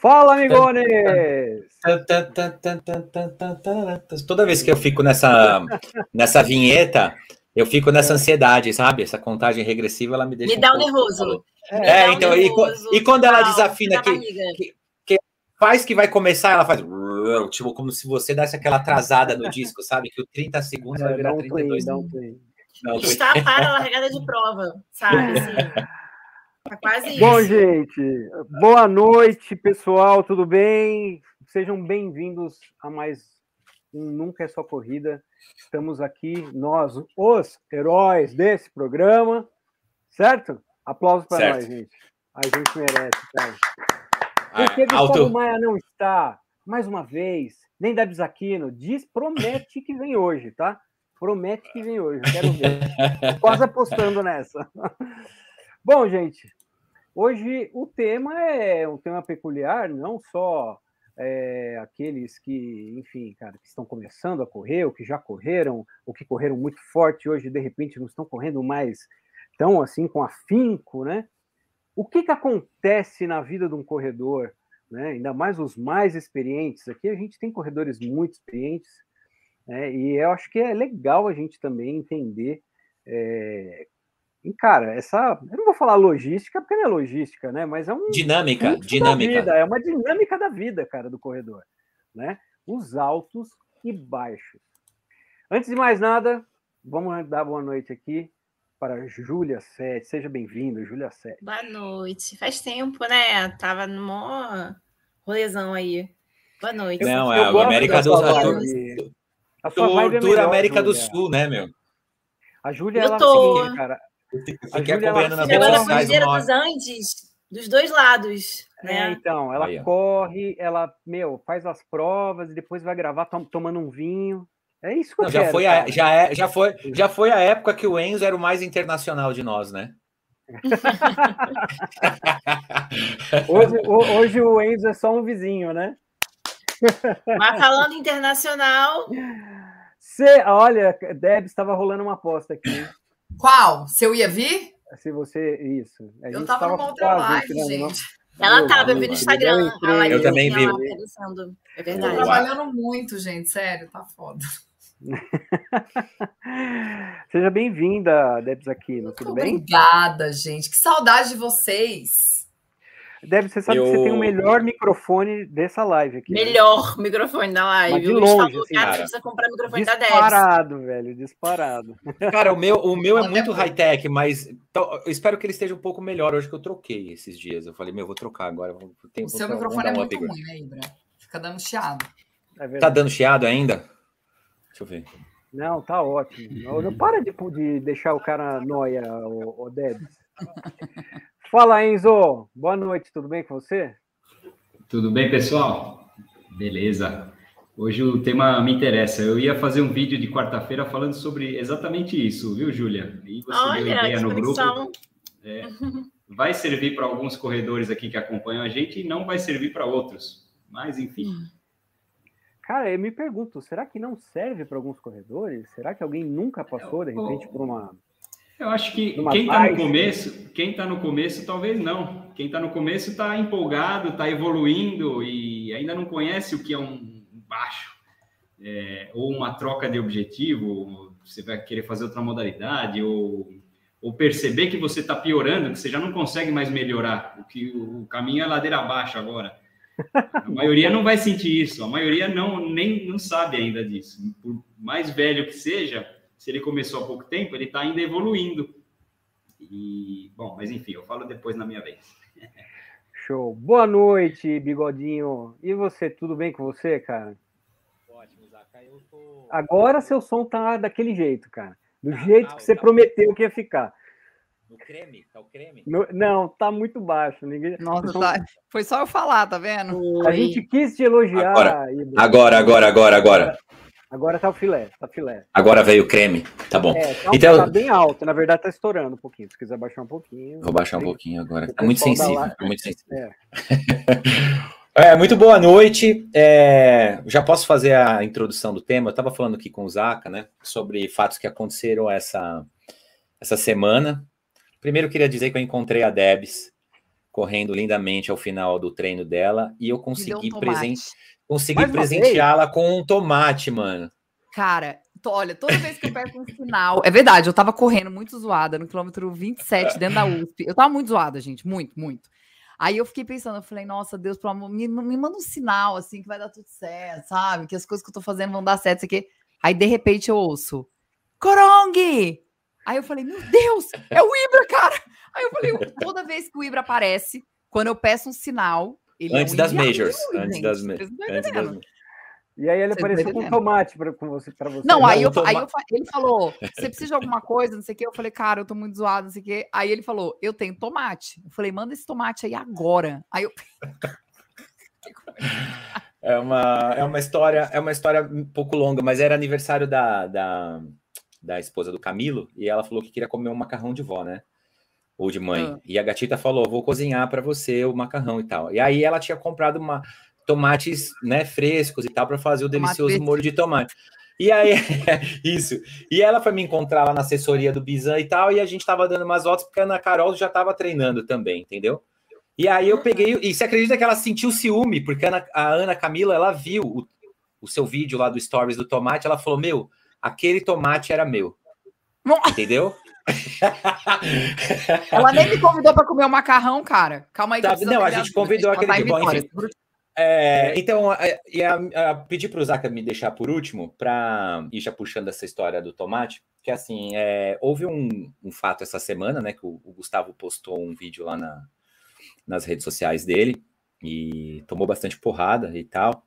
Fala, amigones! Toda vez que eu fico nessa, nessa vinheta, eu fico nessa ansiedade, sabe? Essa contagem regressiva, ela me deixa. Me dá um nervoso. É, é então, nervoso, e, e, quando ela desafina que, que, que, faz que vai começar, ela faz. Tipo, como se você desse aquela atrasada no disco, sabe? Que o 30 segundos vai virar 32 segundos. Está para a largada de prova, sabe? Assim. Tá quase isso. Bom, gente, boa noite, pessoal, tudo bem? Sejam bem-vindos a mais um Nunca é Só Corrida. Estamos aqui, nós, os heróis desse programa, certo? Aplausos para nós, gente. A gente merece, cara. Porque ah, Gustavo auto... Maia não está, mais uma vez, nem da Bisaquino, diz, promete que vem hoje, tá? Promete que vem hoje, quero ver. Quase apostando nessa. Bom, gente, hoje o tema é um tema peculiar, não só é, aqueles que, enfim, cara, que estão começando a correr, ou que já correram, ou que correram muito forte hoje, de repente não estão correndo mais tão assim com afinco, né? O que, que acontece na vida de um corredor, né? Ainda mais os mais experientes. Aqui a gente tem corredores muito experientes, né? E eu acho que é legal a gente também entender é, e, cara, essa. Eu não vou falar logística, porque não é logística, né? Mas é um. Dinâmica, dinâmica. Vida, é uma dinâmica da vida, cara, do corredor. Né? Os altos e baixos. Antes de mais nada, vamos dar boa noite aqui para Júlia Sete. Seja bem-vinda, Júlia Sete. Boa noite. Faz tempo, né? Tava no maior rolezão aí. Boa noite. Não, é a América do Sul. A sua vibe é melhor, América Julia. do Sul, né, meu? A Júlia, ela é tô... cara, Fiquei acompanhando nas redes sociais. Ela dos Andes, dos dois lados. Né? É, então, ela Aí, corre, ela, meu, faz as provas e depois vai gravar tom, tomando um vinho. É isso que eu Não, quero, já foi a, já é, já foi já foi a época que o Enzo era o mais internacional de nós, né? hoje, hoje o Enzo é só um vizinho, né? Mas falando internacional. Cê, olha, Deb estava rolando uma aposta aqui. Qual? Se eu ia vir? Se você. Isso. A eu tava numa outra live, gente. Ela tava, eu vi no Instagram. Eu, eu também vi. É verdade. Tô trabalhando muito, gente, sério, tá foda. Seja bem-vinda, Debs Aquino, tudo Obrigada, bem? Obrigada, gente. Que saudade de vocês. Deve, você sabe eu... que você tem o melhor microfone dessa live aqui. Né? Melhor né? microfone da live. Mas de longe, falou, assim, cara, precisa comprar microfone disparado, da Debs. Disparado, velho, disparado. Cara, o meu, o meu é muito high-tech, mas eu espero que ele esteja um pouco melhor hoje que eu troquei esses dias. Eu falei, meu, vou trocar agora. Vou, tenho, o seu microfone é muito ruim, né, Ibra? Fica dando chiado. É tá dando chiado ainda? Deixa eu ver. Não, tá ótimo. Não, para de, de deixar o cara noia, o, o Debs. Fala, Enzo. Boa noite, tudo bem com você? Tudo bem, pessoal? Beleza. Hoje o tema me interessa. Eu ia fazer um vídeo de quarta-feira falando sobre exatamente isso, viu, Júlia? E você Olha, deu ideia no grupo. É, vai servir para alguns corredores aqui que acompanham a gente e não vai servir para outros. Mas, enfim. Cara, eu me pergunto, será que não serve para alguns corredores? Será que alguém nunca passou, de repente, por uma eu acho que quem está no começo, quem está no começo, talvez não. Quem está no começo está empolgado, está evoluindo e ainda não conhece o que é um baixo é, ou uma troca de objetivo. Você vai querer fazer outra modalidade ou, ou perceber que você está piorando, que você já não consegue mais melhorar, o que o caminho é ladeira abaixo agora. A maioria não vai sentir isso. A maioria não nem não sabe ainda disso. Por mais velho que seja se ele começou há pouco tempo, ele está ainda evoluindo. E, bom, mas enfim, eu falo depois na minha vez. Show. Boa noite, Bigodinho. E você, tudo bem com você, cara? Ótimo, Zaca. Eu tô... Agora seu som tá daquele jeito, cara. Do ah, jeito que você tá... prometeu que ia ficar. No creme? Tá o creme? No... não, tá muito baixo. Ninguém... Nossa, tá... foi só eu falar, tá vendo? A gente quis te elogiar. Agora, agora, agora, agora, agora. Agora tá o filé, tá filé. Agora veio o creme, tá bom. É, tá, então, tá bem alto, na verdade tá estourando um pouquinho. Se quiser baixar um pouquinho. Vou baixar um pouquinho agora. Tá muito sensível, tá muito sensível. É. é muito boa noite. É, já posso fazer a introdução do tema. Eu estava falando aqui com o Zaca, né, sobre fatos que aconteceram essa, essa semana. Primeiro, eu queria dizer que eu encontrei a Debs correndo lindamente ao final do treino dela e eu consegui, um presen consegui presenteá-la com um tomate, mano. Cara, olha, toda vez que eu perco um sinal. É verdade, eu tava correndo muito zoada no quilômetro 27 dentro da USP. Eu tava muito zoada, gente, muito, muito. Aí eu fiquei pensando, eu falei, nossa, Deus, pelo amor, me, me manda um sinal assim que vai dar tudo certo, sabe? Que as coisas que eu tô fazendo vão dar certo, isso aqui. Aí de repente eu ouço, Corong! Aí eu falei, meu Deus, é o Ibra, cara! Aí eu falei, toda vez que o Ibra aparece, quando eu peço um sinal. Antes, é um das majors, antes das majors. Antes das majors. E aí ele apareceu com tomate para você, você. Não, aí, eu, aí eu, ele falou: você precisa de alguma coisa, não sei o quê. Eu falei, cara, eu tô muito zoado, não sei o quê. Aí ele falou: eu tenho tomate. Eu falei, manda esse tomate aí agora. Aí eu. é uma, é uma história, é uma história um pouco longa, mas era aniversário da, da, da esposa do Camilo e ela falou que queria comer um macarrão de vó, né? Ou de mãe. Ah. E a gatita falou: vou cozinhar para você o macarrão e tal. E aí ela tinha comprado uma tomates né, frescos e tal para fazer o delicioso tomate molho de tomate. E aí, isso. E ela foi me encontrar lá na assessoria do Bizan e tal, e a gente tava dando umas voltas, porque a Ana Carol já tava treinando também, entendeu? E aí eu peguei, e você acredita que ela sentiu ciúme, porque a Ana, a Ana Camila, ela viu o, o, seu vídeo lá do Stories do tomate, ela falou, meu, aquele tomate era meu. Entendeu? Ela nem me convidou para comer o macarrão, cara. Calma aí. Tá, não, a gente convidou aquele bom, enfim. É, então, ia, pedir para o Zaca me deixar por último, para ir já puxando essa história do tomate, que assim, é, houve um, um, fato essa semana, né, que o, o Gustavo postou um vídeo lá na, nas redes sociais dele, e tomou bastante porrada e tal.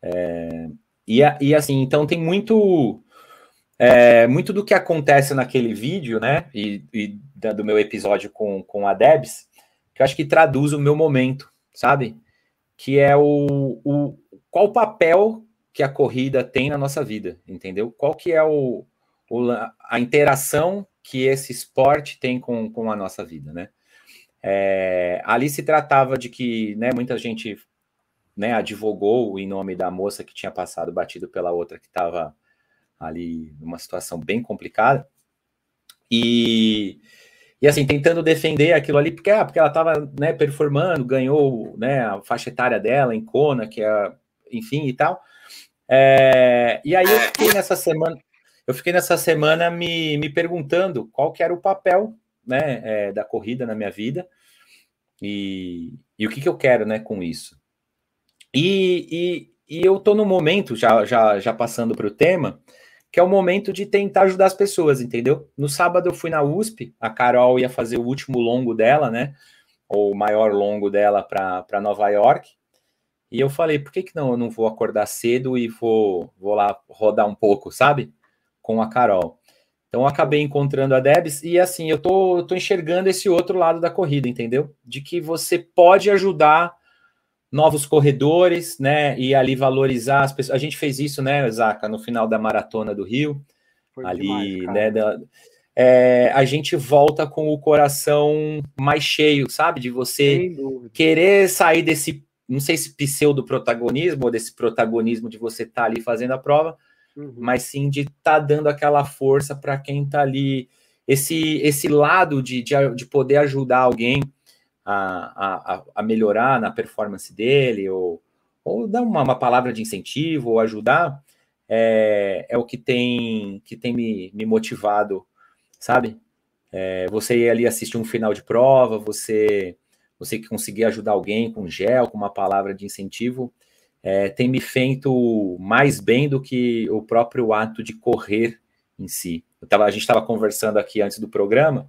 É, e, e assim, então tem muito é, muito do que acontece naquele vídeo, né, e, e, do meu episódio com, com a Debs, que eu acho que traduz o meu momento, sabe? que é o, o qual o papel que a corrida tem na nossa vida, entendeu? Qual que é o, o a interação que esse esporte tem com, com a nossa vida, né? É, ali se tratava de que, né, muita gente, né, advogou em nome da moça que tinha passado batido pela outra que estava ali numa situação bem complicada. E e assim, tentando defender aquilo ali, porque, ah, porque ela estava né, performando, ganhou né, a faixa etária dela em Kona, que é, enfim, e tal. É, e aí eu fiquei nessa semana, eu fiquei nessa semana me, me perguntando qual que era o papel né, é, da corrida na minha vida e, e o que, que eu quero né, com isso. E, e, e eu estou no momento, já, já, já passando para o tema, que é o momento de tentar ajudar as pessoas, entendeu? No sábado eu fui na USP, a Carol ia fazer o último longo dela, né? Ou o maior longo dela para Nova York. E eu falei, por que, que não? Eu não vou acordar cedo e vou, vou lá rodar um pouco, sabe? Com a Carol. Então acabei encontrando a Debs e assim, eu tô, tô enxergando esse outro lado da corrida, entendeu? De que você pode ajudar novos corredores, né? E ali valorizar as pessoas. A gente fez isso, né, Zaca, no final da maratona do Rio. Foi ali, demais, né? Da, é, a gente volta com o coração mais cheio, sabe? De você querer sair desse, não sei se pseudo protagonismo ou desse protagonismo de você estar tá ali fazendo a prova, uhum. mas sim de estar tá dando aquela força para quem está ali. Esse, esse lado de, de, de poder ajudar alguém a, a, a melhorar na performance dele, ou, ou dar uma, uma palavra de incentivo, ou ajudar, é, é o que tem, que tem me, me motivado, sabe? É, você ir ali assistir um final de prova, você você conseguir ajudar alguém com gel, com uma palavra de incentivo, é, tem me feito mais bem do que o próprio ato de correr em si. Tava, a gente estava conversando aqui antes do programa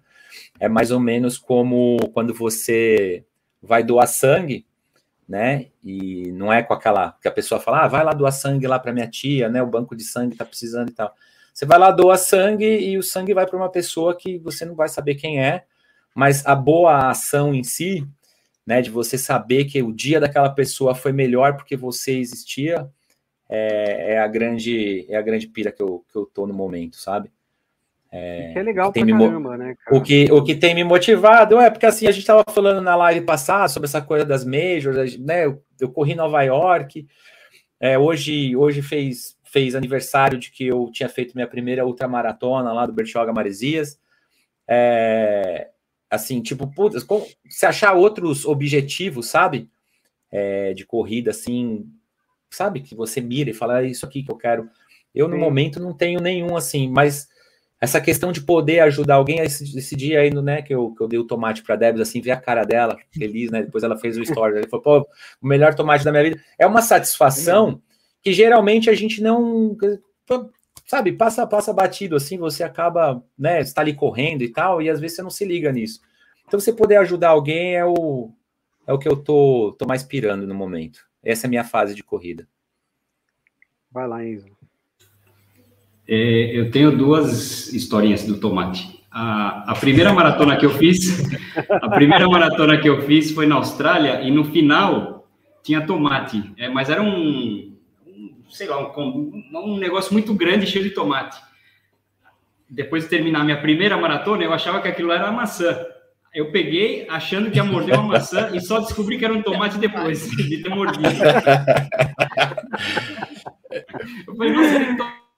é mais ou menos como quando você vai doar sangue, né? E não é com aquela que a pessoa fala, ah, vai lá doar sangue lá para minha tia, né? O banco de sangue tá precisando e tal. Você vai lá doar sangue e o sangue vai para uma pessoa que você não vai saber quem é, mas a boa ação em si, né, de você saber que o dia daquela pessoa foi melhor porque você existia, é, é a grande é a grande pira que eu, que eu tô no momento, sabe? É, que é legal que pra caramba, né, cara? O que, o que tem me motivado é porque assim, a gente estava falando na live passada sobre essa coisa das majors, né? Eu, eu corri em Nova York, é, hoje, hoje fez, fez aniversário de que eu tinha feito minha primeira ultramaratona lá do Bertioga Maresias. É, assim, tipo, putz, se achar outros objetivos, sabe? É, de corrida, assim, sabe? Que você mira e fala, é isso aqui que eu quero. Eu, no Sim. momento, não tenho nenhum, assim, mas essa questão de poder ajudar alguém, esse, esse dia aí, né, que eu, que eu dei o tomate para Debs, assim, ver a cara dela, feliz, né? Depois ela fez o story, ele falou, pô, o melhor tomate da minha vida. É uma satisfação que geralmente a gente não, sabe, passa, passa batido, assim, você acaba, né, está ali correndo e tal, e às vezes você não se liga nisso. Então, você poder ajudar alguém é o, é o que eu tô, tô mais pirando no momento. Essa é a minha fase de corrida. Vai lá, Enzo. É, eu tenho duas historinhas do tomate. A, a, primeira maratona que eu fiz, a primeira maratona que eu fiz foi na Austrália e no final tinha tomate, é, mas era um, um sei lá, um, um, negócio muito grande cheio de tomate. Depois de terminar minha primeira maratona, eu achava que aquilo era maçã. Eu peguei achando que ia morder uma maçã e só descobri que era um tomate depois de ter mordido. Eu falei, nossa, tem tomate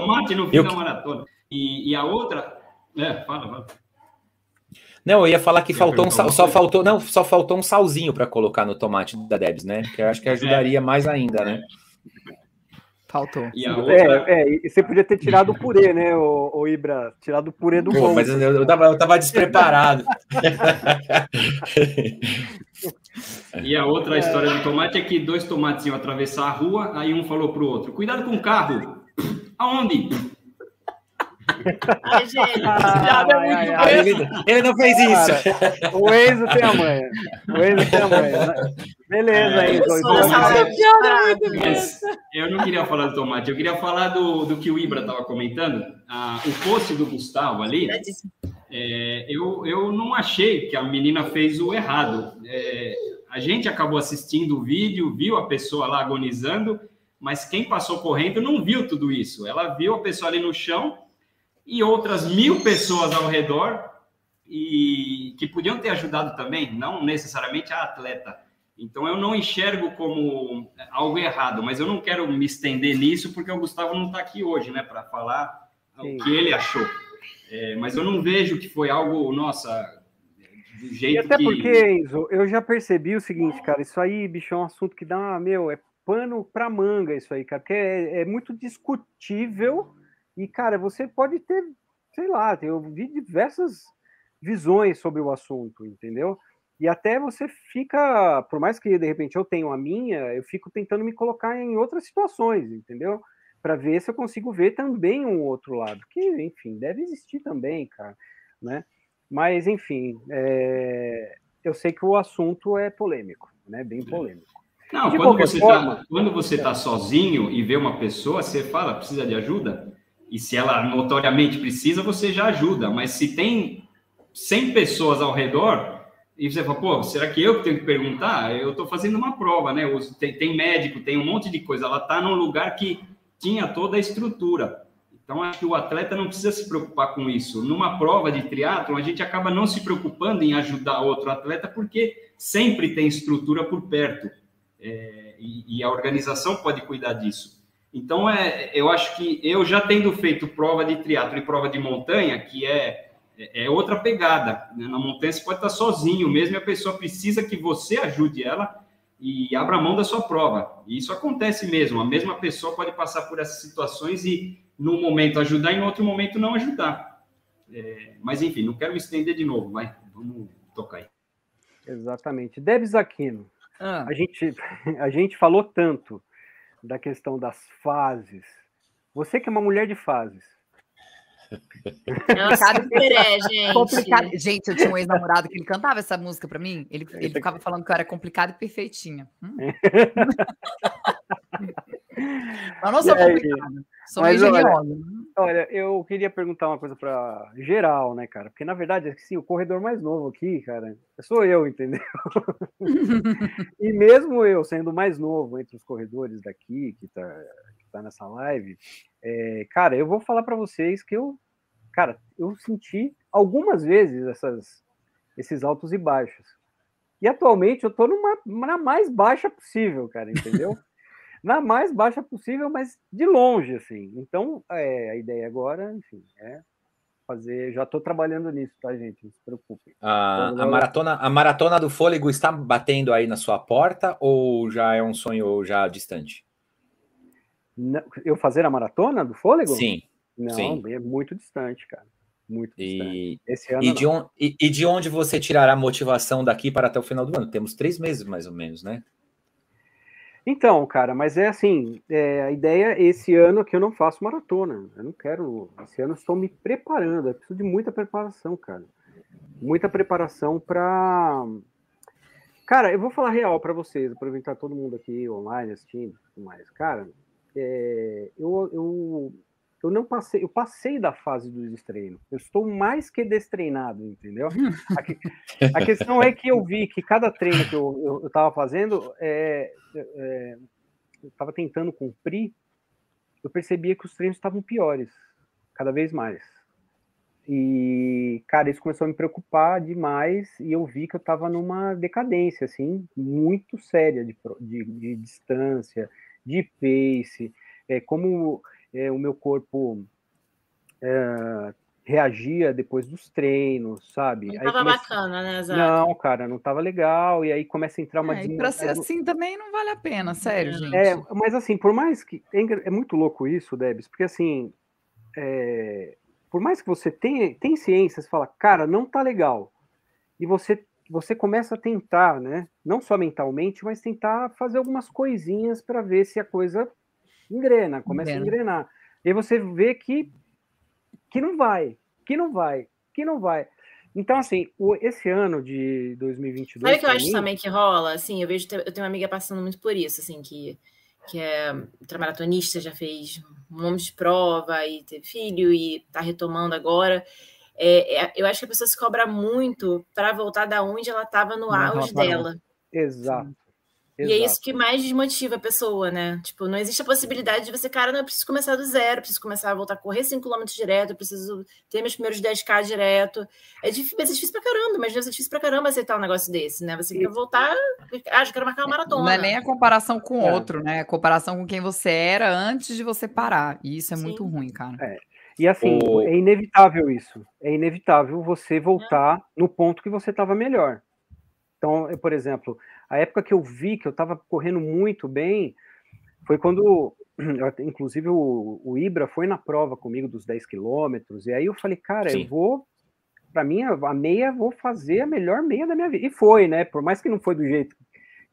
no fim eu... da maratona. E, e, a outra. É, fala, fala. Não, eu ia falar que faltou um sal, só faltou, não, só faltou um salzinho para colocar no tomate da Debs, né? Que eu acho que ajudaria é. mais ainda, né? Faltou. E a outra... é, é, e você podia ter tirado o purê, né, o, o Ibra? Tirado o purê do Pô, Mas eu, eu, tava, eu tava despreparado. e a outra história do tomate é que dois tomates iam atravessar a rua, aí um falou pro outro: cuidado com o carro. Aonde? Ai, gente, ah, ai, ai, ai, ele, ele, não fez isso. Cara, o Enzo tem a manha. O Enzo tem a manha. Beleza, é, Enzo. Mas eu não queria falar do tomate, eu queria falar do, do que o Ibra estava comentando. Ah, o post do Gustavo ali. É, eu, eu não achei que a menina fez o errado. É, a gente acabou assistindo o vídeo, viu a pessoa lá agonizando mas quem passou correndo não viu tudo isso. Ela viu a pessoa ali no chão e outras mil pessoas ao redor e que podiam ter ajudado também, não necessariamente a atleta. Então eu não enxergo como algo errado, mas eu não quero me estender nisso porque o Gustavo não está aqui hoje, né, para falar Sim. o que ele achou. É, mas eu não vejo que foi algo, nossa, do jeito e até que... porque, Enzo, eu já percebi o seguinte, cara, isso aí, bicho, é um assunto que dá, meu, é pano para manga isso aí, cara, porque é, é, muito discutível e, cara, você pode ter, sei lá, eu vi diversas visões sobre o assunto, entendeu? E até você fica, por mais que de repente eu tenha a minha, eu fico tentando me colocar em outras situações, entendeu? Para ver se eu consigo ver também um outro lado, que, enfim, deve existir também, cara, né? Mas, enfim, é... eu sei que o assunto é polêmico, né? Bem polêmico. Não, quando você, forma, tá, quando você tá sozinho e vê uma pessoa, você fala, precisa de ajuda? E se ela notoriamente precisa, você já ajuda. Mas se tem 100 pessoas ao redor, e você fala, pô, será que eu que tenho que perguntar? Eu estou fazendo uma prova, né? Tem, tem, médico, tem um monte de coisa. Ela está num lugar que tinha toda a estrutura. Então, acho que o atleta não precisa se preocupar com isso. Numa prova de triatlo, a gente acaba não se preocupando em ajudar outro atleta, porque sempre tem estrutura por perto é, e, e, a organização pode cuidar disso. Então, é, eu acho que eu já tendo feito prova de triatlo e prova de montanha, que é, é outra pegada. Né? Na montanha você pode estar sozinho mesmo e a pessoa precisa que você ajude ela e abra mão da sua prova. E isso acontece mesmo. A mesma pessoa pode passar por essas situações e, num momento, ajudar e, em outro momento, não ajudar. É, mas, enfim, não quero me estender de novo, vai. Vamos tocar aí. Exatamente. Debs Aquino, ah. A, gente, a gente falou tanto da questão das fases. Você que é uma mulher de fases. Nossa, peré, gente. Complicado. Gente, eu tinha um ex-namorado que ele cantava essa música para mim. Ele, ele ficava falando que eu era complicada e perfeitinha. Hum? Eu não sou complicada. Sou Mas, olha, olha, eu queria perguntar uma coisa para geral, né, cara? Porque na verdade, assim, o corredor mais novo aqui, cara, sou eu, entendeu? e mesmo eu sendo mais novo entre os corredores daqui que tá, que tá nessa live, é, cara, eu vou falar para vocês que eu, cara, eu senti algumas vezes essas, esses altos e baixos. E atualmente eu tô numa na mais baixa possível, cara, entendeu? na mais baixa possível, mas de longe, assim. Então, é, a ideia agora, enfim, é fazer. Já estou trabalhando nisso, tá, gente? Não se preocupe. A, a, maratona, a maratona do fôlego está batendo aí na sua porta ou já é um sonho já distante? Não, eu fazer a maratona do fôlego? Sim. Não, sim. é muito distante, cara. Muito e, Esse ano. E de, on, e, e de onde você tirará a motivação daqui para até o final do ano? Temos três meses, mais ou menos, né? Então, cara, mas é assim, é, a ideia esse ano é que eu não faço maratona. Eu não quero. Esse ano eu estou me preparando. Eu preciso de muita preparação, cara. Muita preparação para. Cara, eu vou falar real para vocês, aproveitar todo mundo aqui online assistindo, mais. Cara, é, eu, eu eu não passei, eu passei da fase do destreino. Eu estou mais que destreinado, entendeu? A, a questão é que eu vi que cada treino que eu estava fazendo, é, é, eu estava tentando cumprir, eu percebia que os treinos estavam piores, cada vez mais. E, cara, isso começou a me preocupar demais e eu vi que eu estava numa decadência, assim, muito séria de, de, de distância, de pace, é, como é, o meu corpo é, reagia depois dos treinos, sabe? Não estava comece... bacana, né, Zé? Não, cara, não estava legal, e aí começa a entrar uma... É, para ser assim também não vale a pena, sério, gente. É, mas assim, por mais que... É, é muito louco isso, Debs, porque assim, é... por mais que você tenha tem ciência, você fala, cara, não tá legal, e você você começa a tentar, né? Não só mentalmente, mas tentar fazer algumas coisinhas para ver se a coisa engrena, começa engrena. a engrenar. E aí você vê que, que não vai, que não vai, que não vai. Então, assim, o, esse ano de 2022... Sabe o que eu acho mim, também que rola? Assim, eu vejo, eu tenho uma amiga passando muito por isso, assim, que, que é ultramaratonista, já fez um monte de prova e teve filho e tá retomando agora. É, é, eu acho que a pessoa se cobra muito para voltar da onde ela estava no auge dela. Exato. Exato. E é isso que mais desmotiva a pessoa, né? Tipo, não existe a possibilidade de você, cara, não, eu preciso começar do zero, preciso começar a voltar a correr 5km direto, preciso ter meus primeiros 10k direto. É difícil, é difícil pra caramba, mas deve ser difícil pra caramba aceitar um negócio desse, né? Você quer voltar, ah, já quero marcar uma maratona. Não é nem a comparação com o é. outro, né? A comparação com quem você era antes de você parar. E isso é Sim. muito ruim, cara. É. E assim, o... é inevitável isso. É inevitável você voltar é. no ponto que você estava melhor. Então, eu, por exemplo, a época que eu vi que eu estava correndo muito bem foi quando, inclusive, o, o, Ibra foi na prova comigo dos 10 quilômetros, e aí eu falei, cara, Sim. eu vou, para mim, a meia, vou fazer a melhor meia da minha vida. E foi, né? Por mais que não foi do jeito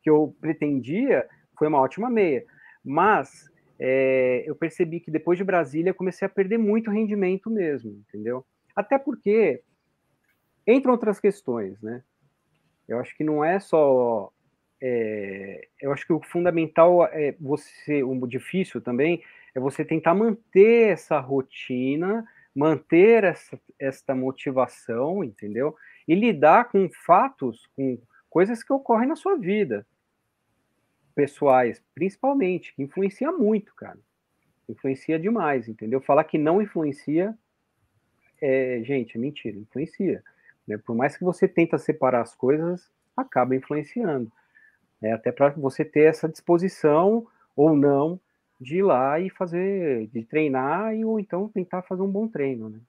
que eu pretendia, foi uma ótima meia. Mas é, eu percebi que depois de Brasília comecei a perder muito rendimento mesmo, entendeu? Até porque entram outras questões, né? Eu acho que não é só é, eu acho que o fundamental é você, o difícil também é você tentar manter essa rotina, manter essa, essa motivação, entendeu? E lidar com fatos, com coisas que ocorrem na sua vida, pessoais, principalmente, que influencia muito, cara. Influencia demais, entendeu? Falar que não influencia, é, gente, é mentira, influencia. Né? Por mais que você tenta separar as coisas, acaba influenciando né? até para você ter essa disposição ou não de ir lá e fazer, de treinar e ou então tentar fazer um bom treino, né?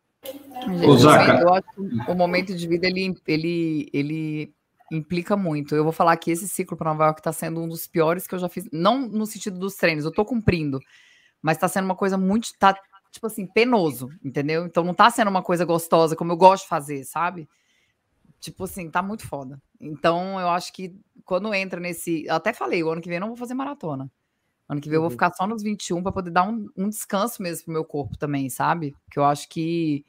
eu acho que o momento de vida ele, ele, ele implica muito. Eu vou falar que esse ciclo para Nova York está sendo um dos piores que eu já fiz, não no sentido dos treinos, eu estou cumprindo, mas está sendo uma coisa muito, tá, tipo assim, penoso, entendeu? Então não está sendo uma coisa gostosa como eu gosto de fazer, sabe? Tipo assim, tá muito foda. Então, eu acho que quando entra nesse. Eu até falei, o ano que vem eu não vou fazer maratona. Ano que vem eu vou uhum. ficar só nos 21 para poder dar um, um, descanso mesmo pro meu corpo também, sabe? Que eu acho que.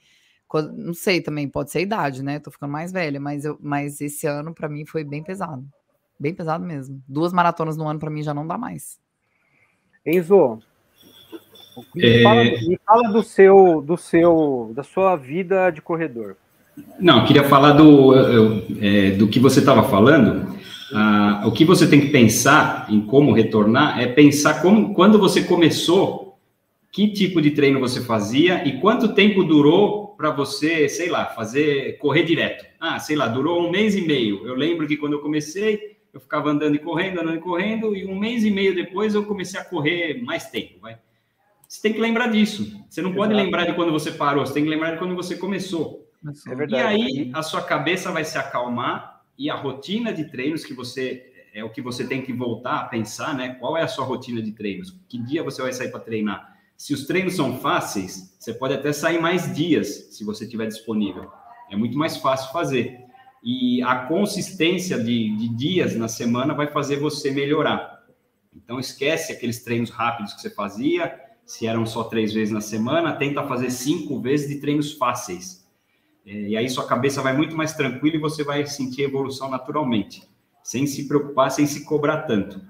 Não sei também, pode ser a idade, né? Tô ficando mais velha, mas, eu, mas esse ano para mim foi bem pesado. Bem pesado mesmo. Duas maratonas no ano para mim já não dá mais. Enzo, me, é... fala, me fala do seu, do seu, da sua vida de corredor. Não, queria falar do, é, do que você estava falando. Ah, o que você tem que pensar em como retornar é pensar como, quando você começou, que tipo de treino você fazia e quanto tempo durou para você, sei lá, fazer correr direto. Ah, sei lá, durou um mês e meio. Eu lembro que quando eu comecei, eu ficava andando e correndo, andando e correndo, e um mês e meio depois eu comecei a correr mais tempo, vai. Você tem que lembrar disso. Você não Exato. pode lembrar de quando você parou, você tem que lembrar de quando você começou. É verdade. E aí a sua cabeça vai se acalmar e a rotina de treinos que você é o que você tem que voltar a pensar, né? Qual é a sua rotina de treinos? Que dia você vai sair para treinar? Se os treinos são fáceis, você pode até sair mais dias, se você tiver disponível. É muito mais fácil fazer. E a consistência de, de dias na semana vai fazer você melhorar. Então, esquece aqueles treinos rápidos que você fazia, se eram só três vezes na semana, tenta fazer cinco vezes de treinos fáceis. É, e aí sua cabeça vai muito mais tranquila e você vai sentir evolução naturalmente, sem se preocupar, sem se cobrar tanto.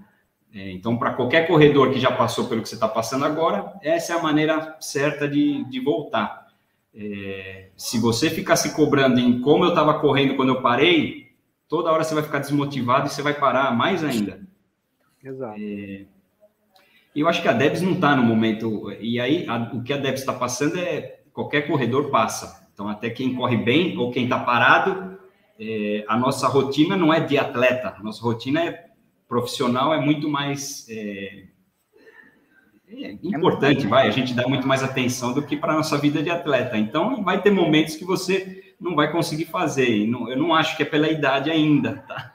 É, então, para qualquer corredor que já passou pelo que você está passando agora, essa é a maneira certa de, de voltar. É, se você ficar se cobrando em como eu estava correndo quando eu parei, toda hora você vai ficar desmotivado e você vai parar mais ainda. Exato. É, eu acho que a Debs não está no momento. E aí, a, o que a Debs está passando é qualquer corredor passa. Então, até quem corre bem ou quem está parado, é, a nossa rotina não é de atleta, a nossa rotina é profissional, é muito mais é, é importante, vai, a gente dá muito mais atenção do que para a nossa vida de atleta. Então, vai ter momentos que você não vai conseguir fazer. Não, eu não acho que é pela idade ainda, tá?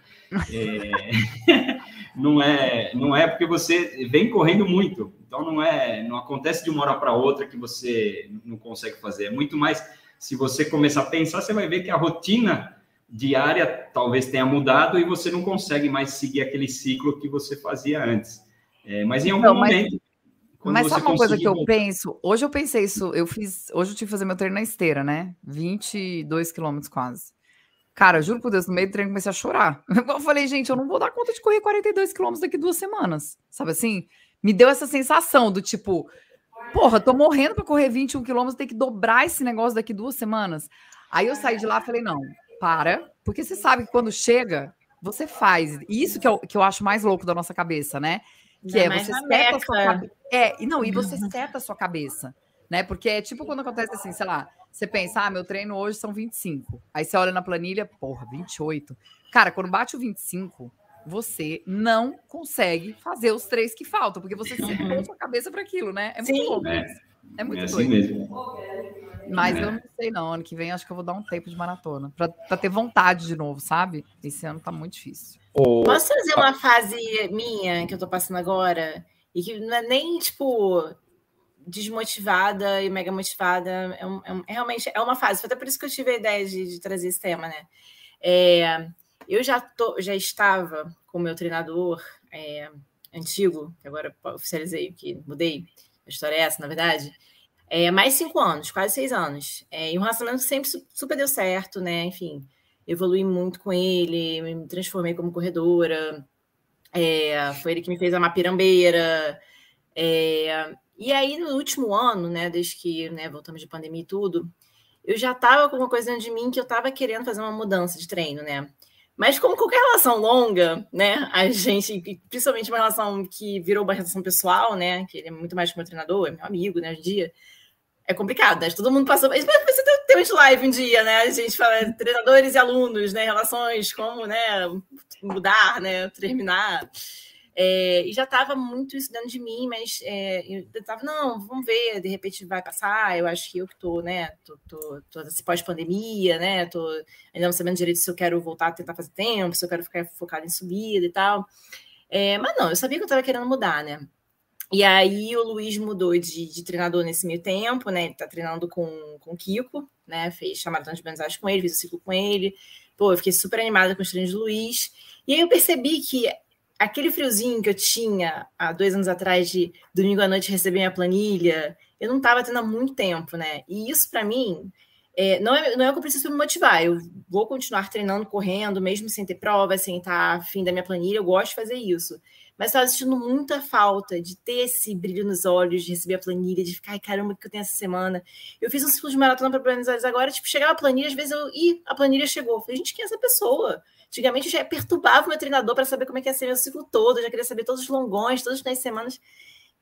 É, não é, não é porque você vem correndo muito. Então, não é, não acontece de uma hora para outra que você não consegue fazer. É muito mais se você começar a pensar, você vai ver que a rotina diária talvez tenha mudado e você não consegue mais seguir aquele ciclo que você fazia antes. É, mas em algum então, momento mas sabe uma coisa que eu penso? Hoje eu pensei isso, eu fiz. Hoje eu tive que fazer meu treino na esteira, né? 22 quilômetros quase. Cara, juro por Deus, no meio do treino comecei a chorar. Eu falei, gente, eu não vou dar conta de correr 42 quilômetros daqui duas semanas. Sabe assim? Me deu essa sensação do tipo, porra, tô morrendo para correr 21 quilômetros, tem que dobrar esse negócio daqui duas semanas. Aí eu saí de lá e falei, não, para, porque você sabe que quando chega, você faz. Isso que eu, que eu acho mais louco da nossa cabeça, né? Que é, você seta a sua cabeça. É, e não, e você uhum. seta a sua cabeça, né? Porque é tipo quando acontece assim, sei lá, você pensa, ah, meu treino hoje são 25. Aí você olha na planilha, porra, 28. Cara, quando bate o 25, você não consegue fazer os três que faltam, porque você setou a sua cabeça para aquilo, né? É muito Sim. louco. É, é muito é assim doido. mesmo. Mas é. eu não sei, não. Ano que vem acho que eu vou dar um tempo de maratona. Pra, pra ter vontade de novo, sabe? Esse ano tá muito difícil. Posso trazer uma fase minha que eu tô passando agora? E que não é nem, tipo, desmotivada e mega motivada. É, é realmente é uma fase. Foi até por isso que eu tive a ideia de, de trazer esse tema, né? É, eu já, tô, já estava com o meu treinador é, antigo, que agora oficializei que mudei, a história é essa, na verdade, é, mais cinco anos, quase seis anos. É, e um relacionamento sempre super deu certo, né? Enfim, evolui muito com ele, me transformei como corredora. É, foi ele que me fez a mapirambeira. É, e aí, no último ano, né, desde que né, voltamos de pandemia e tudo, eu já estava com uma coisa dentro de mim que eu estava querendo fazer uma mudança de treino, né? Mas como qualquer relação longa, né, a gente, principalmente uma relação que virou uma relação pessoal, né, que ele é muito mais que meu treinador, é meu amigo, né, hoje em dia, é complicado, né? Todo mundo passou. Mas você tem um live um dia, né? A gente fala treinadores e alunos, né? Relações, como né? mudar, né? Terminar. É, e já estava muito isso dentro de mim, mas é, eu estava, não, vamos ver, de repente vai passar. Eu acho que eu que estou, né? Tô, tô, tô pós-pandemia, né? Tô ainda não sabendo direito se eu quero voltar a tentar fazer tempo, se eu quero ficar focado em subida e tal. É, mas não, eu sabia que eu estava querendo mudar, né? E aí o Luiz mudou de, de, treinador nesse meio tempo, né? Ele tá treinando com, com o Kiko, né? Fez chamada de Buenos com ele, fez o ciclo com ele. Pô, eu fiquei super animada com os treinos do Luiz. E aí eu percebi que aquele friozinho que eu tinha há dois anos atrás de domingo à noite receber minha planilha, eu não estava tendo há muito tempo, né? E isso para mim é, não, é, não é o que eu preciso me motivar. Eu vou continuar treinando, correndo, mesmo sem ter prova, sem estar fim da minha planilha. Eu gosto de fazer isso mas estava sentindo muita falta de ter esse brilho nos olhos, de receber a planilha, de ficar, ai caramba, o que eu tenho essa semana? Eu fiz um ciclo de maratona para Buenos Aires agora, tipo, chegava a planilha, às vezes eu, ih, a planilha chegou. Eu falei, gente, quem é essa pessoa? Antigamente eu já perturbava o meu treinador para saber como é que ia ser meu ciclo todo, eu já queria saber todos os longões, todas as semanas.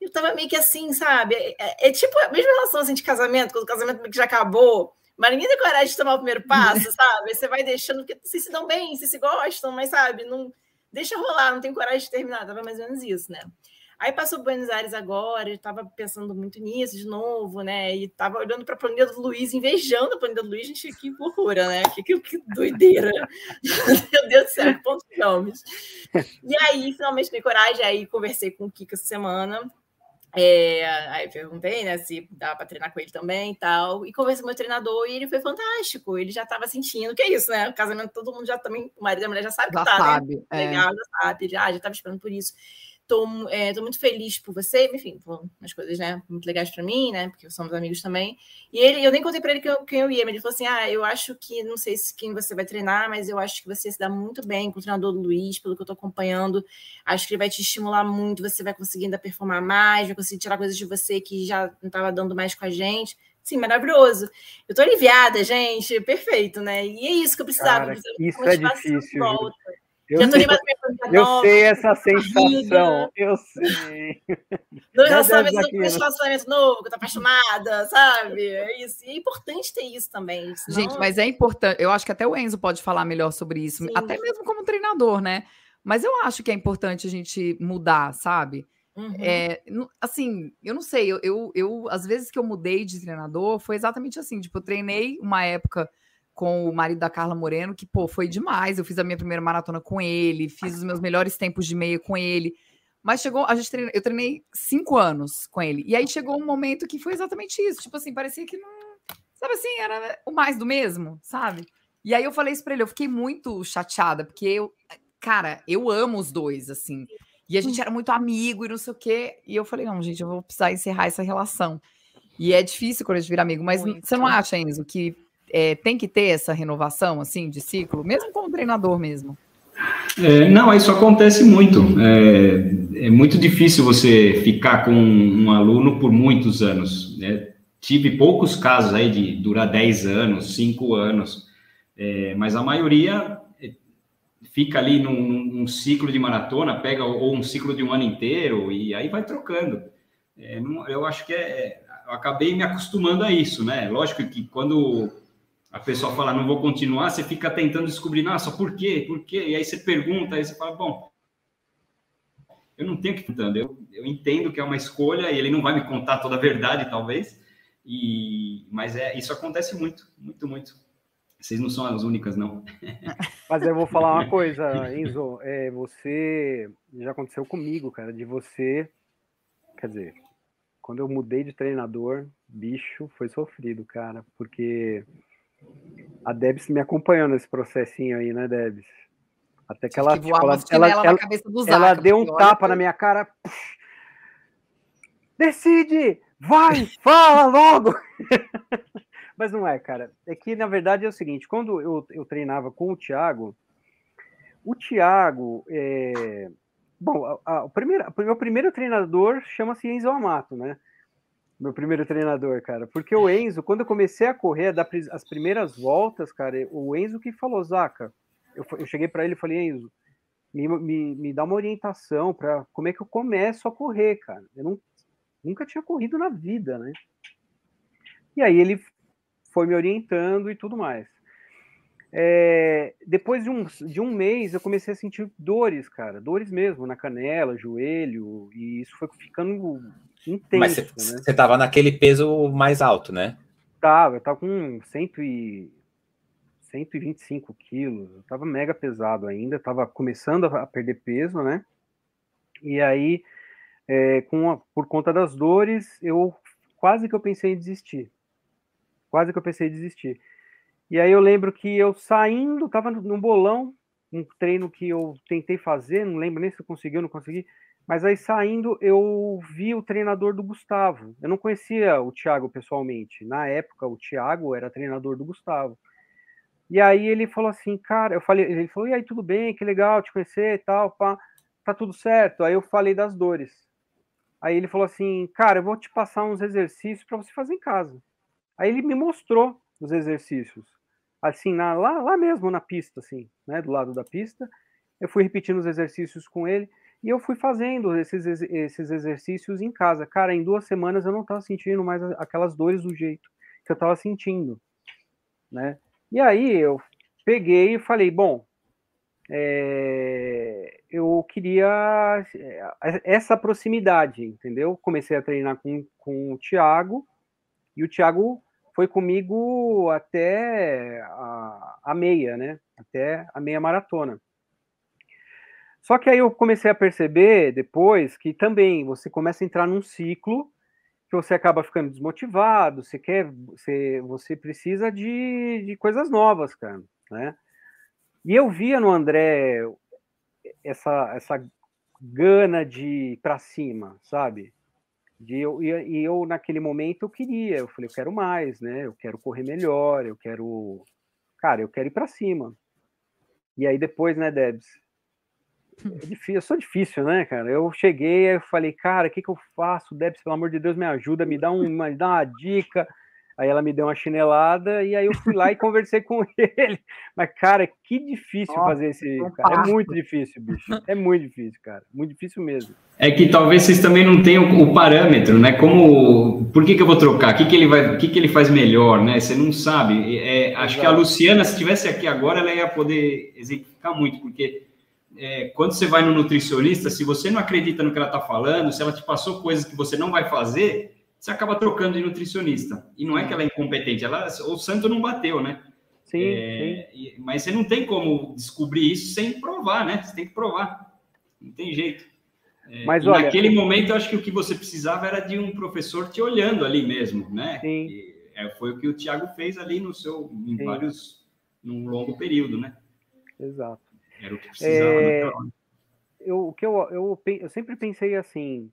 Eu tava meio que assim, sabe? É, é, é tipo a mesma relação assim, de casamento, quando o casamento meio que já acabou, mas ninguém tem coragem de tomar o primeiro passo, sabe? Você vai deixando, porque vocês se dão bem, vocês se gostam, mas sabe, não deixa rolar, não tenho coragem de terminar, tava mais ou menos isso, né? Aí passou Buenos Aires agora, eu estava pensando muito nisso de novo, né? E estava olhando para a planilha do Luiz, invejando a planilha do Luiz, gente, que loucura, né? Que, que, que doideira. Meu Deus do céu, que pontos ficamos. E aí, finalmente, dei coragem, aí conversei com o Kika essa semana, é, aí perguntei, né, se dava para treinar com ele também e tal. E conversei com o meu treinador e ele foi fantástico. Ele já estava sentindo que é isso, né? O casamento, todo mundo já também, o marido e a mulher já sabe que já tá, né? sabe, né? É. Legal, já sabe, já estava esperando por isso. Tô, é, tô muito feliz por você, enfim, umas coisas, né, muito legais para mim, né, porque somos amigos também. E ele, eu nem contei para ele que eu, quem eu ia, mas ele falou assim: ah, eu acho que, não sei se quem você vai treinar, mas eu acho que você se dá muito bem com o treinador do Luiz, pelo que eu tô acompanhando. Acho que ele vai te estimular muito, você vai conseguir ainda performar mais, vai conseguir tirar coisas de você que já não estava dando mais com a gente. Sim, maravilhoso. Eu tô aliviada, gente, perfeito, né? E é isso que eu precisava. Cara, isso é difícil. Volta. Eu, Já sei, eu sei essa sensação, eu sei. Dois relacionamentos, um relacionamento novo, que eu tô apaixonada, sabe? É isso. E é importante ter isso também. Senão... Gente, mas é importante. Eu acho que até o Enzo pode falar melhor sobre isso, Sim. até mesmo como treinador, né? Mas eu acho que é importante a gente mudar, sabe? Uhum. É, assim, eu não sei, eu, eu, eu, às vezes que eu mudei de treinador, foi exatamente assim, tipo, eu treinei uma época com o marido da Carla Moreno, que, pô, foi demais. Eu fiz a minha primeira maratona com ele, fiz os meus melhores tempos de meia com ele. Mas chegou, a gente treina, eu treinei cinco anos com ele. E aí chegou um momento que foi exatamente isso. Tipo assim, parecia que não. Sabe assim, era o mais do mesmo, sabe? E aí eu falei isso pra ele, eu fiquei muito chateada, porque eu, cara, eu amo os dois, assim. E a gente era muito amigo e não sei o quê. E eu falei, não, gente, eu vou precisar encerrar essa relação. E é difícil quando a gente vira amigo, mas muito. você não acha, Enzo, que é, tem que ter essa renovação assim de ciclo, mesmo como treinador mesmo? É, não, isso acontece muito. É, é, muito difícil você ficar com um aluno por muitos anos. Né? Tive poucos casos aí de durar 10 anos, 5 anos, é, mas a maioria é, fica ali num, num, ciclo de maratona, pega ou um ciclo de um ano inteiro e aí vai trocando. É, não, eu acho que é, eu acabei me acostumando a isso, né? Lógico que quando a pessoa fala, não vou continuar, você fica tentando descobrir, nossa, por quê? Por quê? E aí você pergunta, aí você fala, bom, eu não tenho que entender, eu, eu entendo que é uma escolha e ele não vai me contar toda a verdade, talvez, e, mas é, isso acontece muito, muito, muito. Vocês não são as únicas, não. Mas eu vou falar uma coisa, Enzo, é, você, já aconteceu comigo, cara, de você, quer dizer, quando eu mudei de treinador, bicho, foi sofrido, cara, porque a Debs me acompanhou nesse processinho aí, né, Debs? Até que ela, tipo, ela, ela, ela, ela deu um tapa na minha cara. Decide! Vai! Fala logo! Mas não é, cara. É que, na verdade, é o seguinte: quando eu, eu treinava com o Thiago, o Thiago. É... Bom, a, a, o, primeiro, o meu primeiro treinador chama-se Enzo Amato, né? Meu primeiro treinador, cara. Porque o Enzo, quando eu comecei a correr, dar as primeiras voltas, cara, o Enzo que falou, Zaca, eu, eu cheguei para ele e falei, Enzo, me, me, me dá uma orientação para como é que eu começo a correr, cara. Eu não, nunca tinha corrido na vida, né? E aí ele foi me orientando e tudo mais. É, depois de um, de um mês, eu comecei a sentir dores, cara, dores mesmo, na canela, joelho, e isso foi ficando intenso. Mas você né? tava naquele peso mais alto, né? Tava, eu tava com 100 e, 125 quilos, eu tava mega pesado ainda, tava começando a perder peso, né? E aí, é, com a, por conta das dores, eu quase que eu pensei em desistir. Quase que eu pensei em desistir. E aí eu lembro que eu saindo, tava num bolão, um treino que eu tentei fazer, não lembro nem se eu consegui ou não consegui, mas aí saindo eu vi o treinador do Gustavo. Eu não conhecia o Thiago pessoalmente. Na época o Thiago era treinador do Gustavo. E aí ele falou assim, cara, eu falei, ele falou, e aí tudo bem, que legal te conhecer e tal, pá, tá tudo certo. Aí eu falei das dores. Aí ele falou assim, cara, eu vou te passar uns exercícios para você fazer em casa. Aí ele me mostrou os exercícios assim, na, lá, lá mesmo na pista, assim, né, do lado da pista. Eu fui repetindo os exercícios com ele e eu fui fazendo esses, esses exercícios em casa. Cara, em duas semanas eu não estava sentindo mais aquelas dores do jeito que eu estava sentindo, né? E aí eu peguei e falei, bom, é, eu queria eh, essa proximidade, entendeu? Comecei a treinar com, com o Thiago, e o Thiago foi comigo até a, a meia, né? Até a meia maratona. Só que aí eu comecei a perceber depois que também você começa a entrar num ciclo que você acaba ficando desmotivado, você quer, você, você precisa de, de coisas novas, cara, né? E eu via no André essa, essa gana de para cima, sabe? De eu, e eu, naquele momento, eu queria, eu falei, eu quero mais, né? Eu quero correr melhor, eu quero. Cara, eu quero ir para cima. E aí depois, né, Debs? É difícil, eu sou difícil, né, cara? Eu cheguei, eu falei, cara, o que, que eu faço? Debs, pelo amor de Deus, me ajuda, me dá uma, me dá uma dica. Aí ela me deu uma chinelada e aí eu fui lá e conversei com ele. Mas, cara, que difícil Nossa, fazer esse. Cara. É muito difícil, bicho. É muito difícil, cara. Muito difícil mesmo. É que talvez vocês também não tenham o parâmetro, né? Como. Por que, que eu vou trocar? O que, que ele vai. O que, que ele faz melhor, né? Você não sabe. É, acho Exato. que a Luciana, se estivesse aqui agora, ela ia poder exemplificar muito, porque. É, quando você vai no nutricionista, se você não acredita no que ela está falando, se ela te passou coisas que você não vai fazer, você acaba trocando de nutricionista. E não é que ela é incompetente, ela, o santo não bateu, né? Sim, é, sim. Mas você não tem como descobrir isso sem provar, né? Você tem que provar. Não tem jeito. É, mas olha, naquele momento, eu acho que o que você precisava era de um professor te olhando ali mesmo, né? Sim. E, é, foi o que o Tiago fez ali no seu, em sim. vários, num longo período, né? Exato. Era o que precisava é, eu, o que eu, eu, eu sempre pensei assim,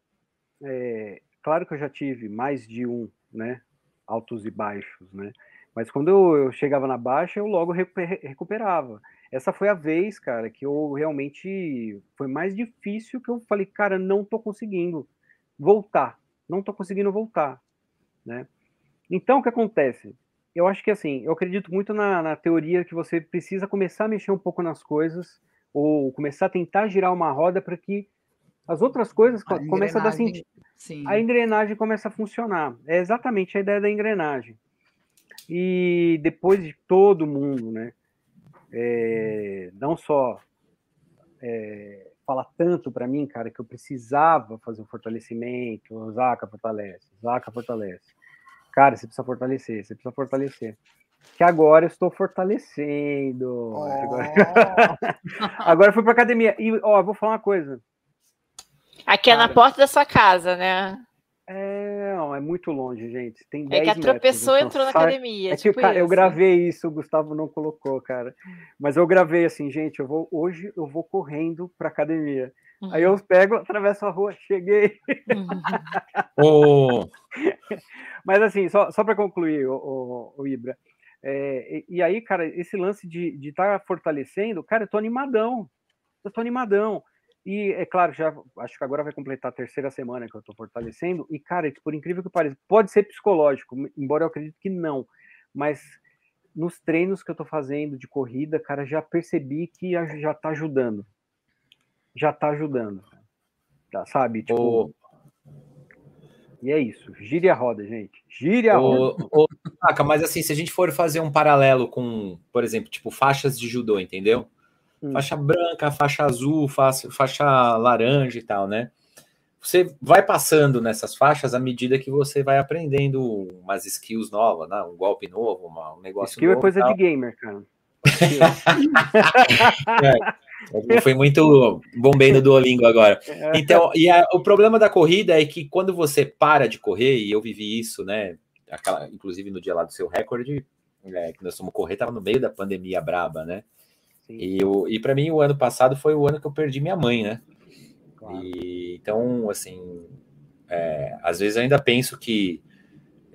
é, claro que eu já tive mais de um, né? Altos e baixos, né? Mas quando eu, eu chegava na baixa, eu logo recuperava. Essa foi a vez, cara, que eu realmente foi mais difícil que eu falei, cara, não tô conseguindo voltar, não tô conseguindo voltar, né? Então, o que acontece? Eu acho que assim, eu acredito muito na, na teoria que você precisa começar a mexer um pouco nas coisas ou começar a tentar girar uma roda para que as outras coisas a começam a dar sentido. A engrenagem começa a funcionar. É exatamente a ideia da engrenagem. E depois de todo mundo, né? É, não só é, falar tanto para mim, cara, que eu precisava fazer um fortalecimento, o Zaca fortalece, Zaca fortalece. Cara, você precisa fortalecer, você precisa fortalecer. Que agora eu estou fortalecendo. Oh. Agora, agora eu fui para academia. E, ó, vou falar uma coisa. Aqui é na porta da sua casa, né? É, não, é muito longe, gente. Tem 10 é que a tropeçou e entrou na academia. É tipo que, cara, eu gravei isso, o Gustavo não colocou, cara. Mas eu gravei assim, gente, eu vou hoje eu vou correndo para academia. Uhum. Aí eu pego, atravesso a rua, cheguei. Oh. Mas assim, só, só para concluir, o, o, o Ibra. É, e, e, aí, cara, esse lance de estar tá fortalecendo, cara, eu tô animadão. Eu tô animadão. E é claro, já acho que agora vai completar a terceira semana que eu estou fortalecendo. E, cara, por incrível que pareça, pode ser psicológico, embora eu acredite que não. Mas nos treinos que eu estou fazendo de corrida, cara, já percebi que já está ajudando. Já está ajudando. Tá, sabe? Tipo. Oh. E é isso. Gire a roda, gente. Gire a oh, roda. Oh, mas assim, se a gente for fazer um paralelo com, por exemplo, tipo, faixas de judô, entendeu? Hum. Faixa branca, faixa azul, faixa, faixa laranja e tal, né? Você vai passando nessas faixas à medida que você vai aprendendo umas skills novas, né? um golpe novo, uma, um negócio Skill é novo. é coisa de gamer, cara. é, foi muito bombei no Duolingo agora. É. Então, e a, o problema da corrida é que quando você para de correr, e eu vivi isso, né? Aquela, inclusive no dia lá do seu recorde, é, que nós fomos correr, tava no meio da pandemia braba, né? E, e para mim, o ano passado foi o ano que eu perdi minha mãe, né? Claro. E, então, assim, é, às vezes eu ainda penso que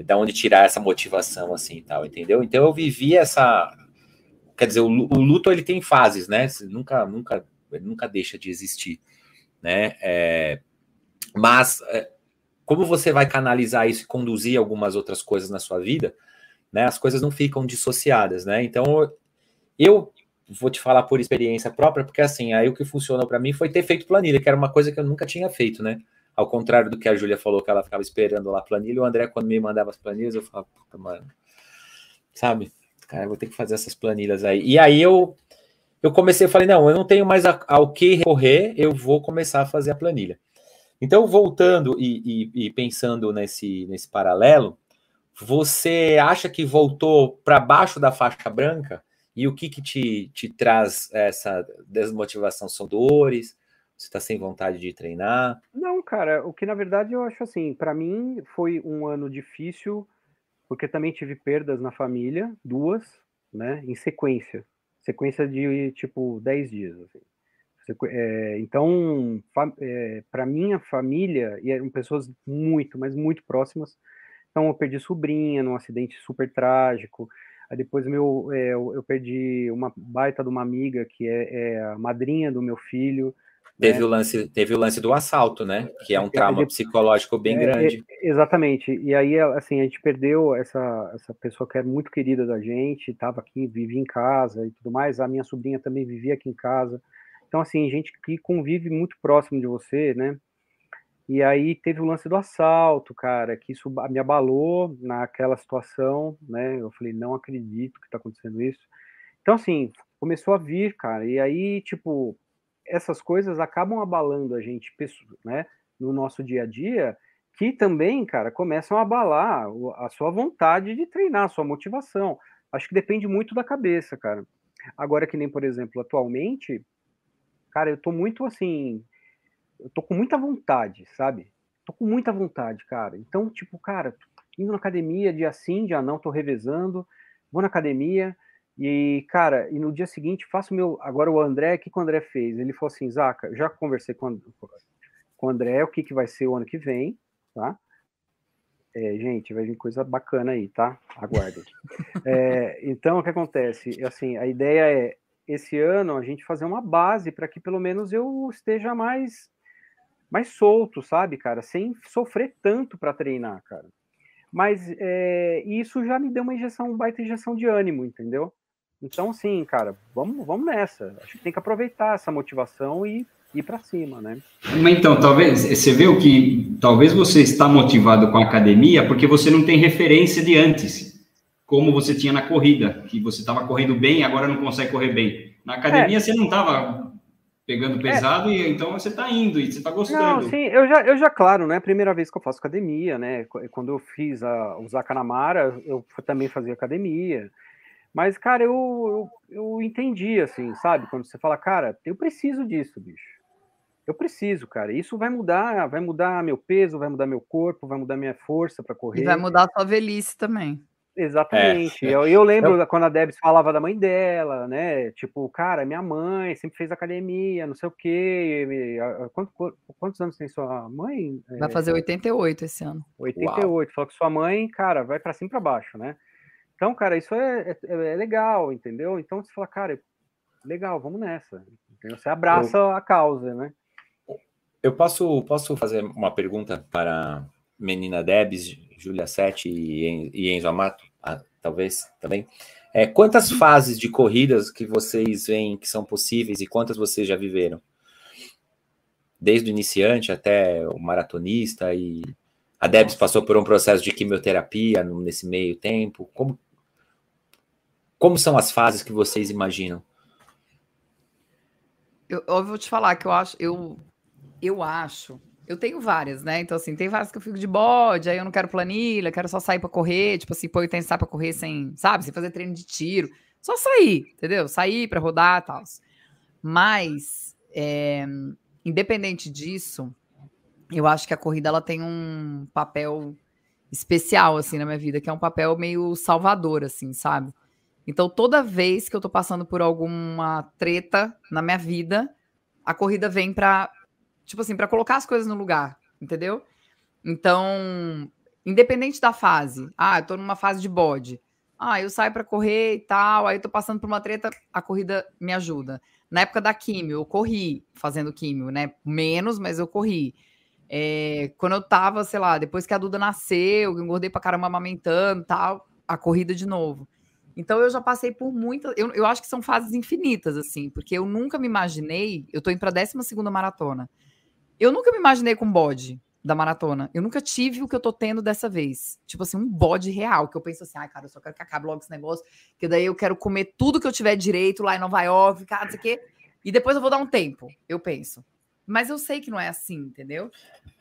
da onde tirar essa motivação, assim, tal, entendeu? Então eu vivi essa, quer dizer, o, o luto ele tem fases, né? Nunca, nunca, nunca deixa de existir, né? É, mas é, como você vai canalizar isso e conduzir algumas outras coisas na sua vida, né? As coisas não ficam dissociadas, né? Então eu vou te falar por experiência própria, porque assim, aí o que funcionou para mim foi ter feito planilha, que era uma coisa que eu nunca tinha feito, né? Ao contrário do que a Júlia falou, que ela ficava esperando lá a planilha, o André, quando me mandava as planilhas, eu falava, puta, mano, sabe? Cara, eu vou ter que fazer essas planilhas aí. E aí eu, eu comecei, falei, não, eu não tenho mais ao que recorrer, eu vou começar a fazer a planilha. Então, voltando e, e, e pensando nesse, nesse paralelo, você acha que voltou para baixo da faixa branca? E o que, que te, te traz essa desmotivação? São dores? Você está sem vontade de treinar? Não, cara, o que na verdade eu acho assim, para mim foi um ano difícil, porque também tive perdas na família, duas, né, em sequência sequência de tipo 10 dias. Assim. É, então, é, para minha família, e eram pessoas muito, mas muito próximas, então eu perdi sobrinha num acidente super trágico. Aí depois meu, é, eu, perdi uma baita de uma amiga que é, é a madrinha do meu filho, Teve, né? o lance, teve o lance do assalto, né? Que é um trauma psicológico bem é, grande. É, exatamente. E aí, assim, a gente perdeu essa, essa pessoa que é muito querida da gente, estava aqui, vivia em casa e tudo mais. A minha sobrinha também vivia aqui em casa. Então, assim, gente que convive muito próximo de você, né? E aí teve o lance do assalto, cara, que isso me abalou naquela situação, né? Eu falei, não acredito que tá acontecendo isso. Então, assim, começou a vir, cara. E aí, tipo, essas coisas acabam abalando a gente, né, no nosso dia a dia, que também, cara, começam a abalar a sua vontade de treinar, a sua motivação. Acho que depende muito da cabeça, cara. Agora que nem, por exemplo, atualmente, cara, eu tô muito assim, eu tô com muita vontade, sabe? Tô com muita vontade, cara. Então, tipo, cara, indo na academia, dia sim, dia não, tô revezando, vou na academia, e, cara, e no dia seguinte, faço meu. Agora o André, o que, que o André fez? Ele falou assim: Zaca, já conversei com, com o André, o que, que vai ser o ano que vem, tá? É, gente, vai vir coisa bacana aí, tá? Aguardem. é, então, o que acontece? Assim, a ideia é, esse ano, a gente fazer uma base para que pelo menos eu esteja mais, mais solto, sabe, cara? Sem sofrer tanto para treinar, cara. Mas é, isso já me deu uma injeção, uma baita injeção de ânimo, entendeu? Então, sim, cara, vamos, vamos nessa. Acho que tem que aproveitar essa motivação e ir para cima, né? Então, talvez você vê o que talvez você está motivado com a academia porque você não tem referência de antes, como você tinha na corrida, que você estava correndo bem, agora não consegue correr bem. Na academia é. você não estava pegando pesado é. e então você está indo e você está gostando. Não, sim, eu já, eu já, claro, né? Primeira vez que eu faço academia, né? Quando eu fiz a, o Zacanamara, eu também fazia academia. Mas, cara, eu, eu, eu entendi, assim, sabe? Quando você fala, cara, eu preciso disso, bicho. Eu preciso, cara. Isso vai mudar, vai mudar meu peso, vai mudar meu corpo, vai mudar minha força para correr. E vai mudar a sua velhice também. Exatamente. É. Eu, eu, lembro eu... quando a Debs falava da mãe dela, né? Tipo, cara, minha mãe sempre fez academia, não sei o quê. Quantos, quantos anos tem sua mãe? Vai fazer 88 esse ano. 88. Uau. Falou que sua mãe, cara, vai para cima para baixo, né? Então, cara, isso é, é, é, legal, entendeu? Então você fala, cara, legal, vamos nessa. Entendeu? Você abraça eu, a causa, né? Eu posso, posso fazer uma pergunta para menina Debs, Júlia Sete e, Enzo Amato, ah, talvez também. É, quantas fases de corridas que vocês veem que são possíveis e quantas vocês já viveram? Desde o iniciante até o maratonista e a Debs passou por um processo de quimioterapia nesse meio tempo. Como, como são as fases que vocês imaginam? Eu, eu vou te falar que eu acho, eu, eu acho, eu tenho várias, né? Então, assim, tem várias que eu fico de bode, aí eu não quero planilha, quero só sair para correr, tipo assim, pô, eu tenho que sair para correr sem, sabe, sem fazer treino de tiro. Só sair, entendeu? Sair para rodar e tal. Mas, é, independente disso, eu acho que a corrida ela tem um papel especial, assim, na minha vida, que é um papel meio salvador, assim, sabe? Então, toda vez que eu tô passando por alguma treta na minha vida, a corrida vem para tipo assim, para colocar as coisas no lugar, entendeu? Então, independente da fase, ah, eu tô numa fase de bode. Ah, eu saio para correr e tal, aí eu tô passando por uma treta, a corrida me ajuda. Na época da químio, eu corri fazendo químio, né? Menos, mas eu corri. É, quando eu tava, sei lá, depois que a Duda nasceu, eu engordei pra caramba amamentando tal, a corrida de novo. Então eu já passei por muitas. Eu, eu acho que são fases infinitas, assim, porque eu nunca me imaginei. Eu tô indo pra 12 maratona. Eu nunca me imaginei com bode. da maratona. Eu nunca tive o que eu tô tendo dessa vez. Tipo assim, um bode real, que eu penso assim, ai, cara, eu só quero que acabe logo esse negócio, que daí eu quero comer tudo que eu tiver direito lá em Nova York, cara, não sei o quê, e depois eu vou dar um tempo, eu penso. Mas eu sei que não é assim, entendeu?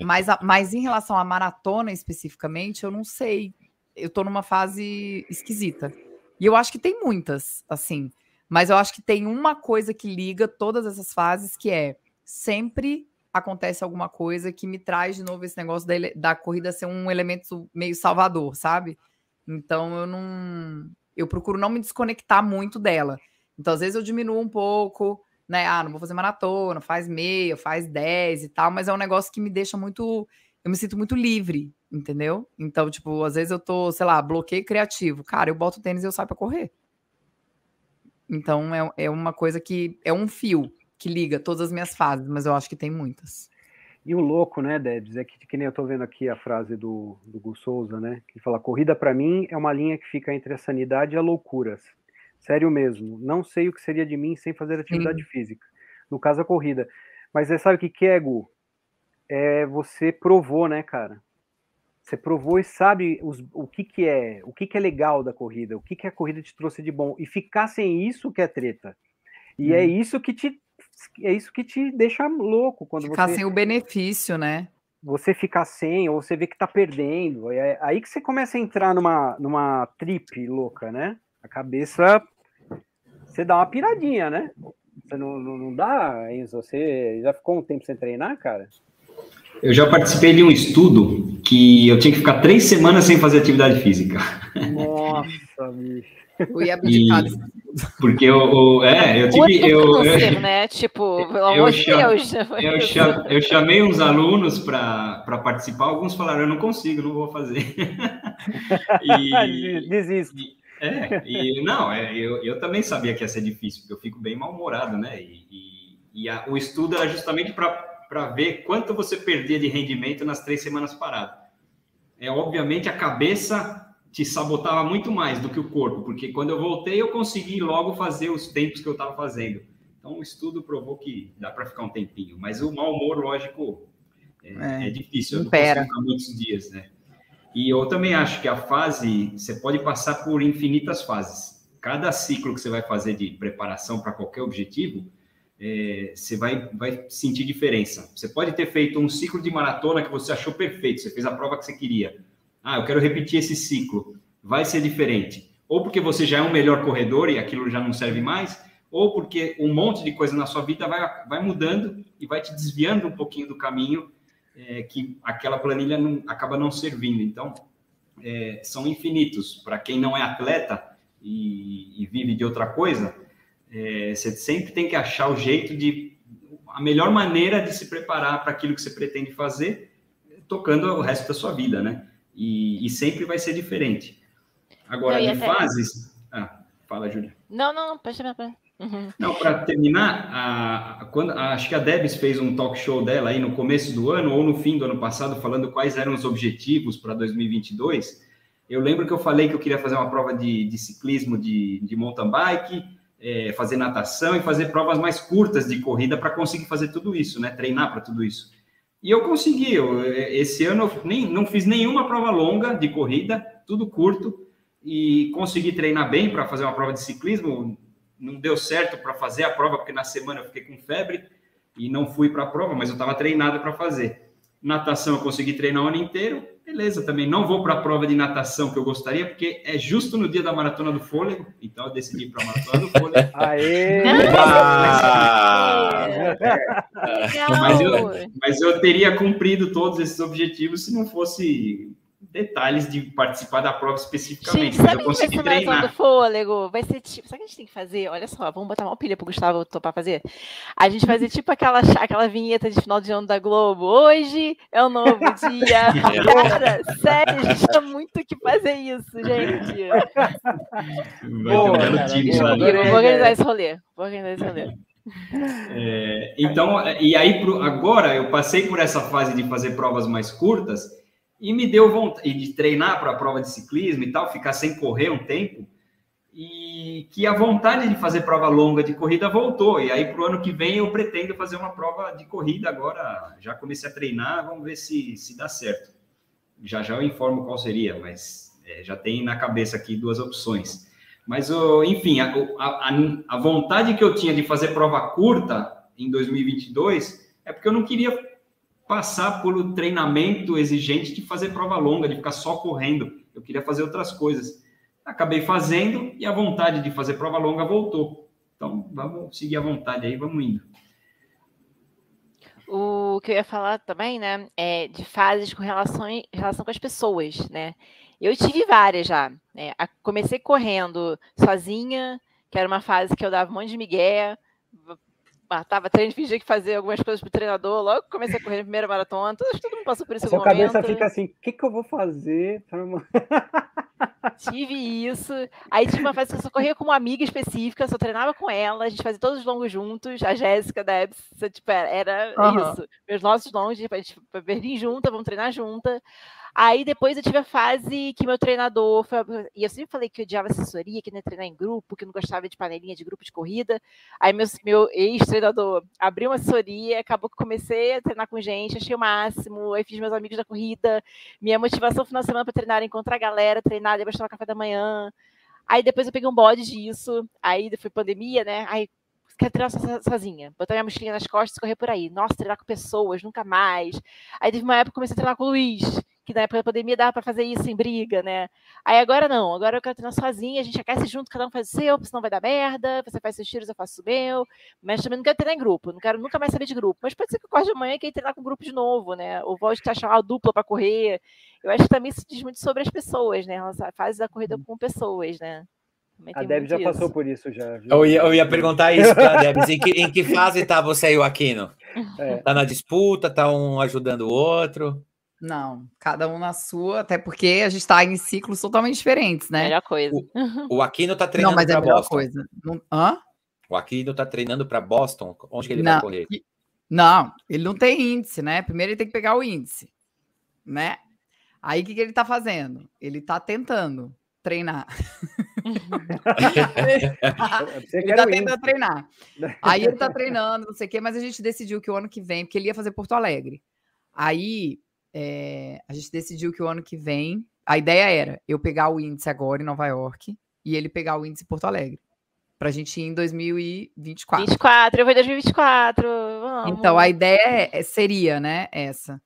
Mas, mas em relação à maratona especificamente, eu não sei. Eu tô numa fase esquisita. E eu acho que tem muitas, assim. Mas eu acho que tem uma coisa que liga todas essas fases, que é sempre acontece alguma coisa que me traz de novo esse negócio da, da corrida ser um elemento meio salvador, sabe? Então eu não. Eu procuro não me desconectar muito dela. Então, às vezes, eu diminuo um pouco, né? Ah, não vou fazer maratona, faz meia, faz dez e tal, mas é um negócio que me deixa muito. Eu me sinto muito livre, entendeu? Então, tipo, às vezes eu tô, sei lá, bloqueio criativo. Cara, eu boto tênis e eu saio pra correr. Então, é, é uma coisa que. É um fio que liga todas as minhas fases, mas eu acho que tem muitas. E o louco, né, Debs, é que, que nem eu tô vendo aqui a frase do, do Gus Souza, né, que fala, corrida para mim é uma linha que fica entre a sanidade e a loucura. Sério mesmo, não sei o que seria de mim sem fazer atividade Sim. física. No caso, a corrida. Mas você sabe o que, que é, Gu? É, você provou, né, cara? Você provou e sabe os, o que, que é, o que, que é legal da corrida, o que, que a corrida te trouxe de bom. E ficar sem isso que é treta. E hum. é uhum. isso que te é isso que te deixa louco quando ficar você sem o benefício, né? Você ficar sem ou você vê que tá perdendo, é aí que você começa a entrar numa numa trip louca, né? A cabeça você dá uma piradinha, né? Você não, não, não dá, Enzo? Você já ficou um tempo sem treinar, cara? Eu já participei de um estudo que eu tinha que ficar três semanas sem fazer atividade física. Nossa, bicho. Eu ia abdicar e, Porque eu, é, eu tive. Eu, eu, né? Tipo, pelo amor de Deus. Eu, chamei, eu chamei uns alunos para participar, alguns falaram, eu não consigo, não vou fazer. e, Desisto. E, é, e não, é, eu, eu também sabia que ia ser difícil, porque eu fico bem mal-humorado, né? E, e, e a, o estudo era justamente para ver quanto você perdia de rendimento nas três semanas parado. É, obviamente, a cabeça te sabotava muito mais do que o corpo, porque quando eu voltei eu consegui logo fazer os tempos que eu estava fazendo. Então o estudo provou que dá para ficar um tempinho, mas o mau humor, lógico, é, é, é difícil, não ficar muitos dias, né? E eu também acho que a fase, você pode passar por infinitas fases. Cada ciclo que você vai fazer de preparação para qualquer objetivo, é, você vai, vai sentir diferença. Você pode ter feito um ciclo de maratona que você achou perfeito, você fez a prova que você queria ah, eu quero repetir esse ciclo, vai ser diferente. Ou porque você já é um melhor corredor e aquilo já não serve mais, ou porque um monte de coisa na sua vida vai, vai mudando e vai te desviando um pouquinho do caminho é, que aquela planilha não, acaba não servindo. Então, é, são infinitos. Para quem não é atleta e, e vive de outra coisa, é, você sempre tem que achar o jeito de a melhor maneira de se preparar para aquilo que você pretende fazer, tocando o resto da sua vida, né? E, e sempre vai ser diferente. Agora, em até... fases. Ah, fala, Júlia. Não, não, pode chamar Uhum. Não, para terminar, a, a, quando, a, acho que a Debs fez um talk show dela aí no começo do ano ou no fim do ano passado, falando quais eram os objetivos para 2022. Eu lembro que eu falei que eu queria fazer uma prova de, de ciclismo de, de mountain bike, é, fazer natação e fazer provas mais curtas de corrida para conseguir fazer tudo isso, né? Treinar para tudo isso. E eu consegui. Eu, esse ano eu nem, não fiz nenhuma prova longa de corrida, tudo curto, e consegui treinar bem para fazer uma prova de ciclismo. Não deu certo para fazer a prova, porque na semana eu fiquei com febre e não fui para a prova, mas eu estava treinado para fazer. Natação eu consegui treinar o ano inteiro, beleza também. Não vou para a prova de natação que eu gostaria, porque é justo no dia da maratona do fôlego, então eu decidi ir para a maratona do fôlego. Aê! mas, eu, mas eu teria cumprido todos esses objetivos se não fosse detalhes de participar da prova especificamente. Gente, sabe eu consegui treinar. do fôlego? Vai ser tipo, sabe o que a gente tem que fazer? Olha só, vamos botar uma pilha pro Gustavo topar fazer. A gente fazer tipo aquela, aquela vinheta de final de ano da Globo. Hoje é um novo dia. Cara, sério, a gente tem muito que fazer isso, gente. Boa, cara, time, boa, vou organizar esse rolê. Vou organizar esse rolê. É, então, e aí agora eu passei por essa fase de fazer provas mais curtas e me deu vontade de treinar para a prova de ciclismo e tal, ficar sem correr um tempo. e que a vontade de fazer prova longa de corrida voltou. E aí, para o ano que vem, eu pretendo fazer uma prova de corrida agora. Já comecei a treinar, vamos ver se, se dá certo. Já já eu informo qual seria, mas é, já tem na cabeça aqui duas opções. Mas, enfim, a, a, a vontade que eu tinha de fazer prova curta em 2022 é porque eu não queria passar um treinamento exigente de fazer prova longa, de ficar só correndo. Eu queria fazer outras coisas acabei fazendo e a vontade de fazer prova longa voltou. Então, vamos seguir a vontade aí, vamos indo. O que eu ia falar também, né, é de fases com relação, relação com as pessoas, né? Eu tive várias já. Né? Comecei correndo sozinha, que era uma fase que eu dava um monte de migué, matava treino, fingia que fazia algumas coisas pro treinador, logo comecei a correr na primeira maratona, todo, todo mundo passou por isso. A sua cabeça fica assim, o que, que eu vou fazer? Tive isso. Aí tive uma fase que eu só corria com uma amiga específica, só treinava com ela, a gente fazia todos os longos juntos, a Jéssica da Ebs, tipo, era uhum. isso. Meus nossos longos, a gente vai vir junta, vamos treinar junta. Aí depois eu tive a fase que meu treinador. Foi, e eu sempre falei que eu odiava assessoria, que não ia treinar em grupo, que não gostava de panelinha de grupo de corrida. Aí meu, meu ex-treinador abriu uma assessoria, acabou que comecei a treinar com gente, achei o máximo. Aí fiz meus amigos da corrida. Minha motivação final de semana para treinar encontrar a galera, treinar, depois tomar café da manhã. Aí depois eu peguei um bode disso. Aí foi pandemia, né? Aí quero treinar sozinha, botar minha mochilinha nas costas e correr por aí. Nossa, treinar com pessoas, nunca mais. Aí teve uma época que comecei a treinar com o Luiz que na época da pandemia dava para fazer isso em briga, né? Aí agora não, agora eu quero treinar sozinha, a gente aquece junto, cada um faz o seu, senão vai dar merda, você faz seus tiros, eu faço o meu, mas também não quero treinar em grupo, não quero nunca mais saber de grupo. Mas pode ser que eu acorde amanhã e queira treinar com grupo de novo, né? Ou volte a achar uma dupla para correr. Eu acho que também isso diz muito sobre as pessoas, né? A corrida com pessoas, né? A Deb já isso. passou por isso já. Eu ia, eu ia perguntar isso para a Deb. Em que, em que fase está você e o Aquino? É. Tá na disputa, tá um ajudando o outro? Não, cada um na sua, até porque a gente está em ciclos totalmente diferentes, né? Melhor coisa. O, o Aquino tá treinando para é Boston. Coisa. Não, hã? O Aquino tá treinando para Boston. Onde que ele não, vai correr? Não, ele não tem índice, né? Primeiro ele tem que pegar o índice, né? Aí o que, que ele tá fazendo? Ele tá tentando treinar. ele tá tentando treinar. Aí ele tá treinando, não sei o quê, mas a gente decidiu que o ano que vem, porque ele ia fazer Porto Alegre. Aí é, a gente decidiu que o ano que vem, a ideia era eu pegar o índice agora em Nova York e ele pegar o índice em Porto Alegre. Pra gente ir em 2024. 24, eu vou em 2024. Vamos. Então, a ideia é, seria, né, essa.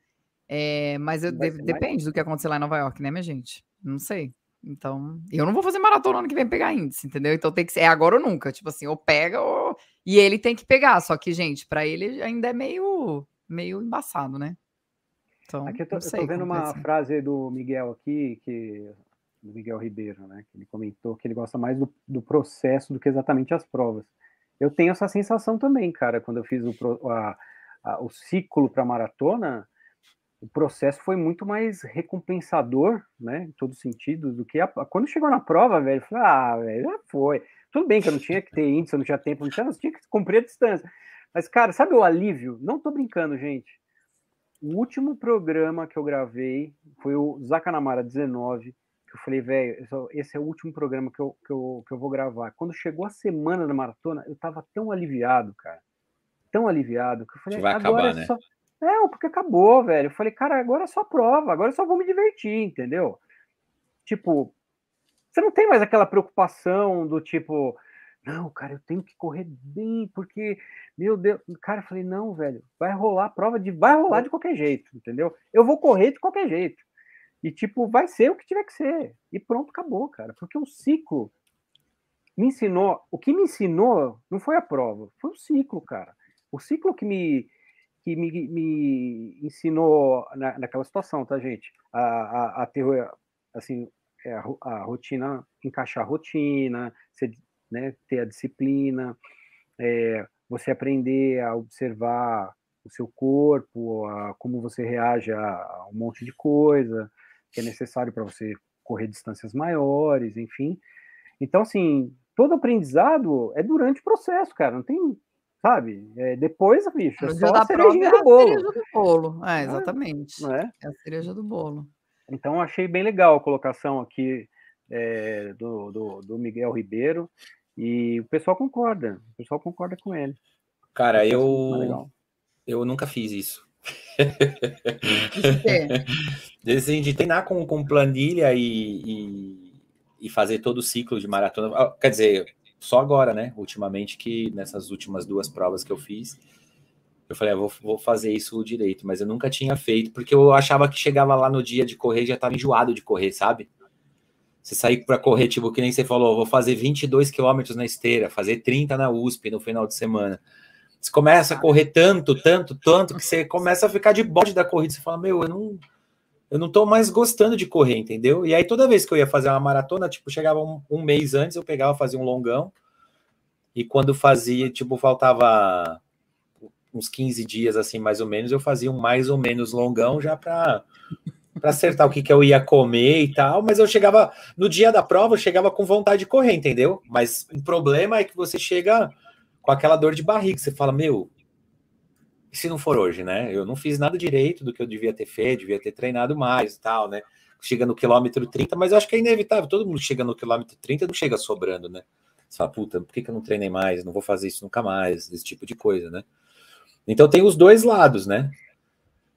É, mas eu, de, depende do que acontecer lá em Nova York, né, minha gente? Não sei. Então, eu não vou fazer maratona ano que vem pegar índice, entendeu? Então tem que ser é agora ou nunca. Tipo assim, ou pega ou. E ele tem que pegar. Só que, gente, para ele ainda é meio, meio embaçado, né? Então, aqui eu tô, eu tô vendo uma frase do Miguel aqui, que do Miguel Ribeiro, né? Que ele comentou que ele gosta mais do, do processo do que exatamente as provas. Eu tenho essa sensação também, cara, quando eu fiz o, a, a, o ciclo para maratona, o processo foi muito mais recompensador, né, em todo sentido, do que a, quando chegou na prova, velho, eu falei, ah, velho, já foi. Tudo bem que eu não tinha que ter índice, eu não tinha tempo, não tinha, eu tinha que cumprir a distância. Mas, cara, sabe o alívio? Não tô brincando, gente. O último programa que eu gravei foi o Zacanamara 19, que eu falei, velho, esse é o último programa que eu, que, eu, que eu vou gravar. Quando chegou a semana da maratona, eu tava tão aliviado, cara. Tão aliviado, que eu falei, vai agora acabar, é né? só. É, porque acabou, velho. Eu falei, cara, agora é só prova, agora eu só vou me divertir, entendeu? Tipo, você não tem mais aquela preocupação do tipo, não, cara, eu tenho que correr bem, porque, meu Deus, cara, eu falei, não, velho, vai rolar a prova de. Vai rolar de qualquer jeito, entendeu? Eu vou correr de qualquer jeito. E, tipo, vai ser o que tiver que ser. E pronto, acabou, cara. Porque o ciclo me ensinou. O que me ensinou não foi a prova, foi o ciclo, cara. O ciclo que me, que me, me ensinou na, naquela situação, tá, gente? A, a, a ter, assim, é, a, a rotina, encaixar a rotina, ser né, ter a disciplina, é, você aprender a observar o seu corpo, a, como você reage a, um monte de coisa que é necessário para você correr distâncias maiores, enfim. Então, assim, todo aprendizado é durante o processo, cara. Não tem, sabe? É, depois, bicho, é só a cerejinha do bolo. É a cereja do bolo, é, exatamente. Não é? é a cereja do bolo. Então, achei bem legal a colocação aqui é, do, do, do, Miguel Ribeiro, e o pessoal concorda, o pessoal concorda com ele. Cara, eu, eu nunca fiz isso. assim, de treinar com, com planilha e, e, e, fazer todo o ciclo de maratona. Ah, quer dizer, só agora, né? Ultimamente, que nessas últimas duas provas que eu fiz, eu falei, ah, vou, vou fazer isso direito, mas eu nunca tinha feito, porque eu achava que chegava lá no dia de correr já estava enjoado de correr, sabe? Você sair para correr, tipo, que nem você falou, vou fazer 22 quilômetros na esteira, fazer 30 na USP no final de semana. Você começa a correr tanto, tanto, tanto, que você começa a ficar de bode da corrida. Você fala, meu, eu não, eu não tô mais gostando de correr, entendeu? E aí toda vez que eu ia fazer uma maratona, tipo, chegava um, um mês antes, eu pegava, fazia um longão. E quando fazia, tipo, faltava uns 15 dias, assim, mais ou menos, eu fazia um mais ou menos longão já para para acertar o que, que eu ia comer e tal, mas eu chegava no dia da prova, eu chegava com vontade de correr, entendeu? Mas o problema é que você chega com aquela dor de barriga, você fala, meu, se não for hoje, né? Eu não fiz nada direito do que eu devia ter feito, devia ter treinado mais e tal, né? Chega no quilômetro 30, mas eu acho que é inevitável, todo mundo chega no quilômetro 30 não chega sobrando, né? Você fala, puta, por que, que eu não treinei mais? Não vou fazer isso nunca mais, esse tipo de coisa, né? Então tem os dois lados, né?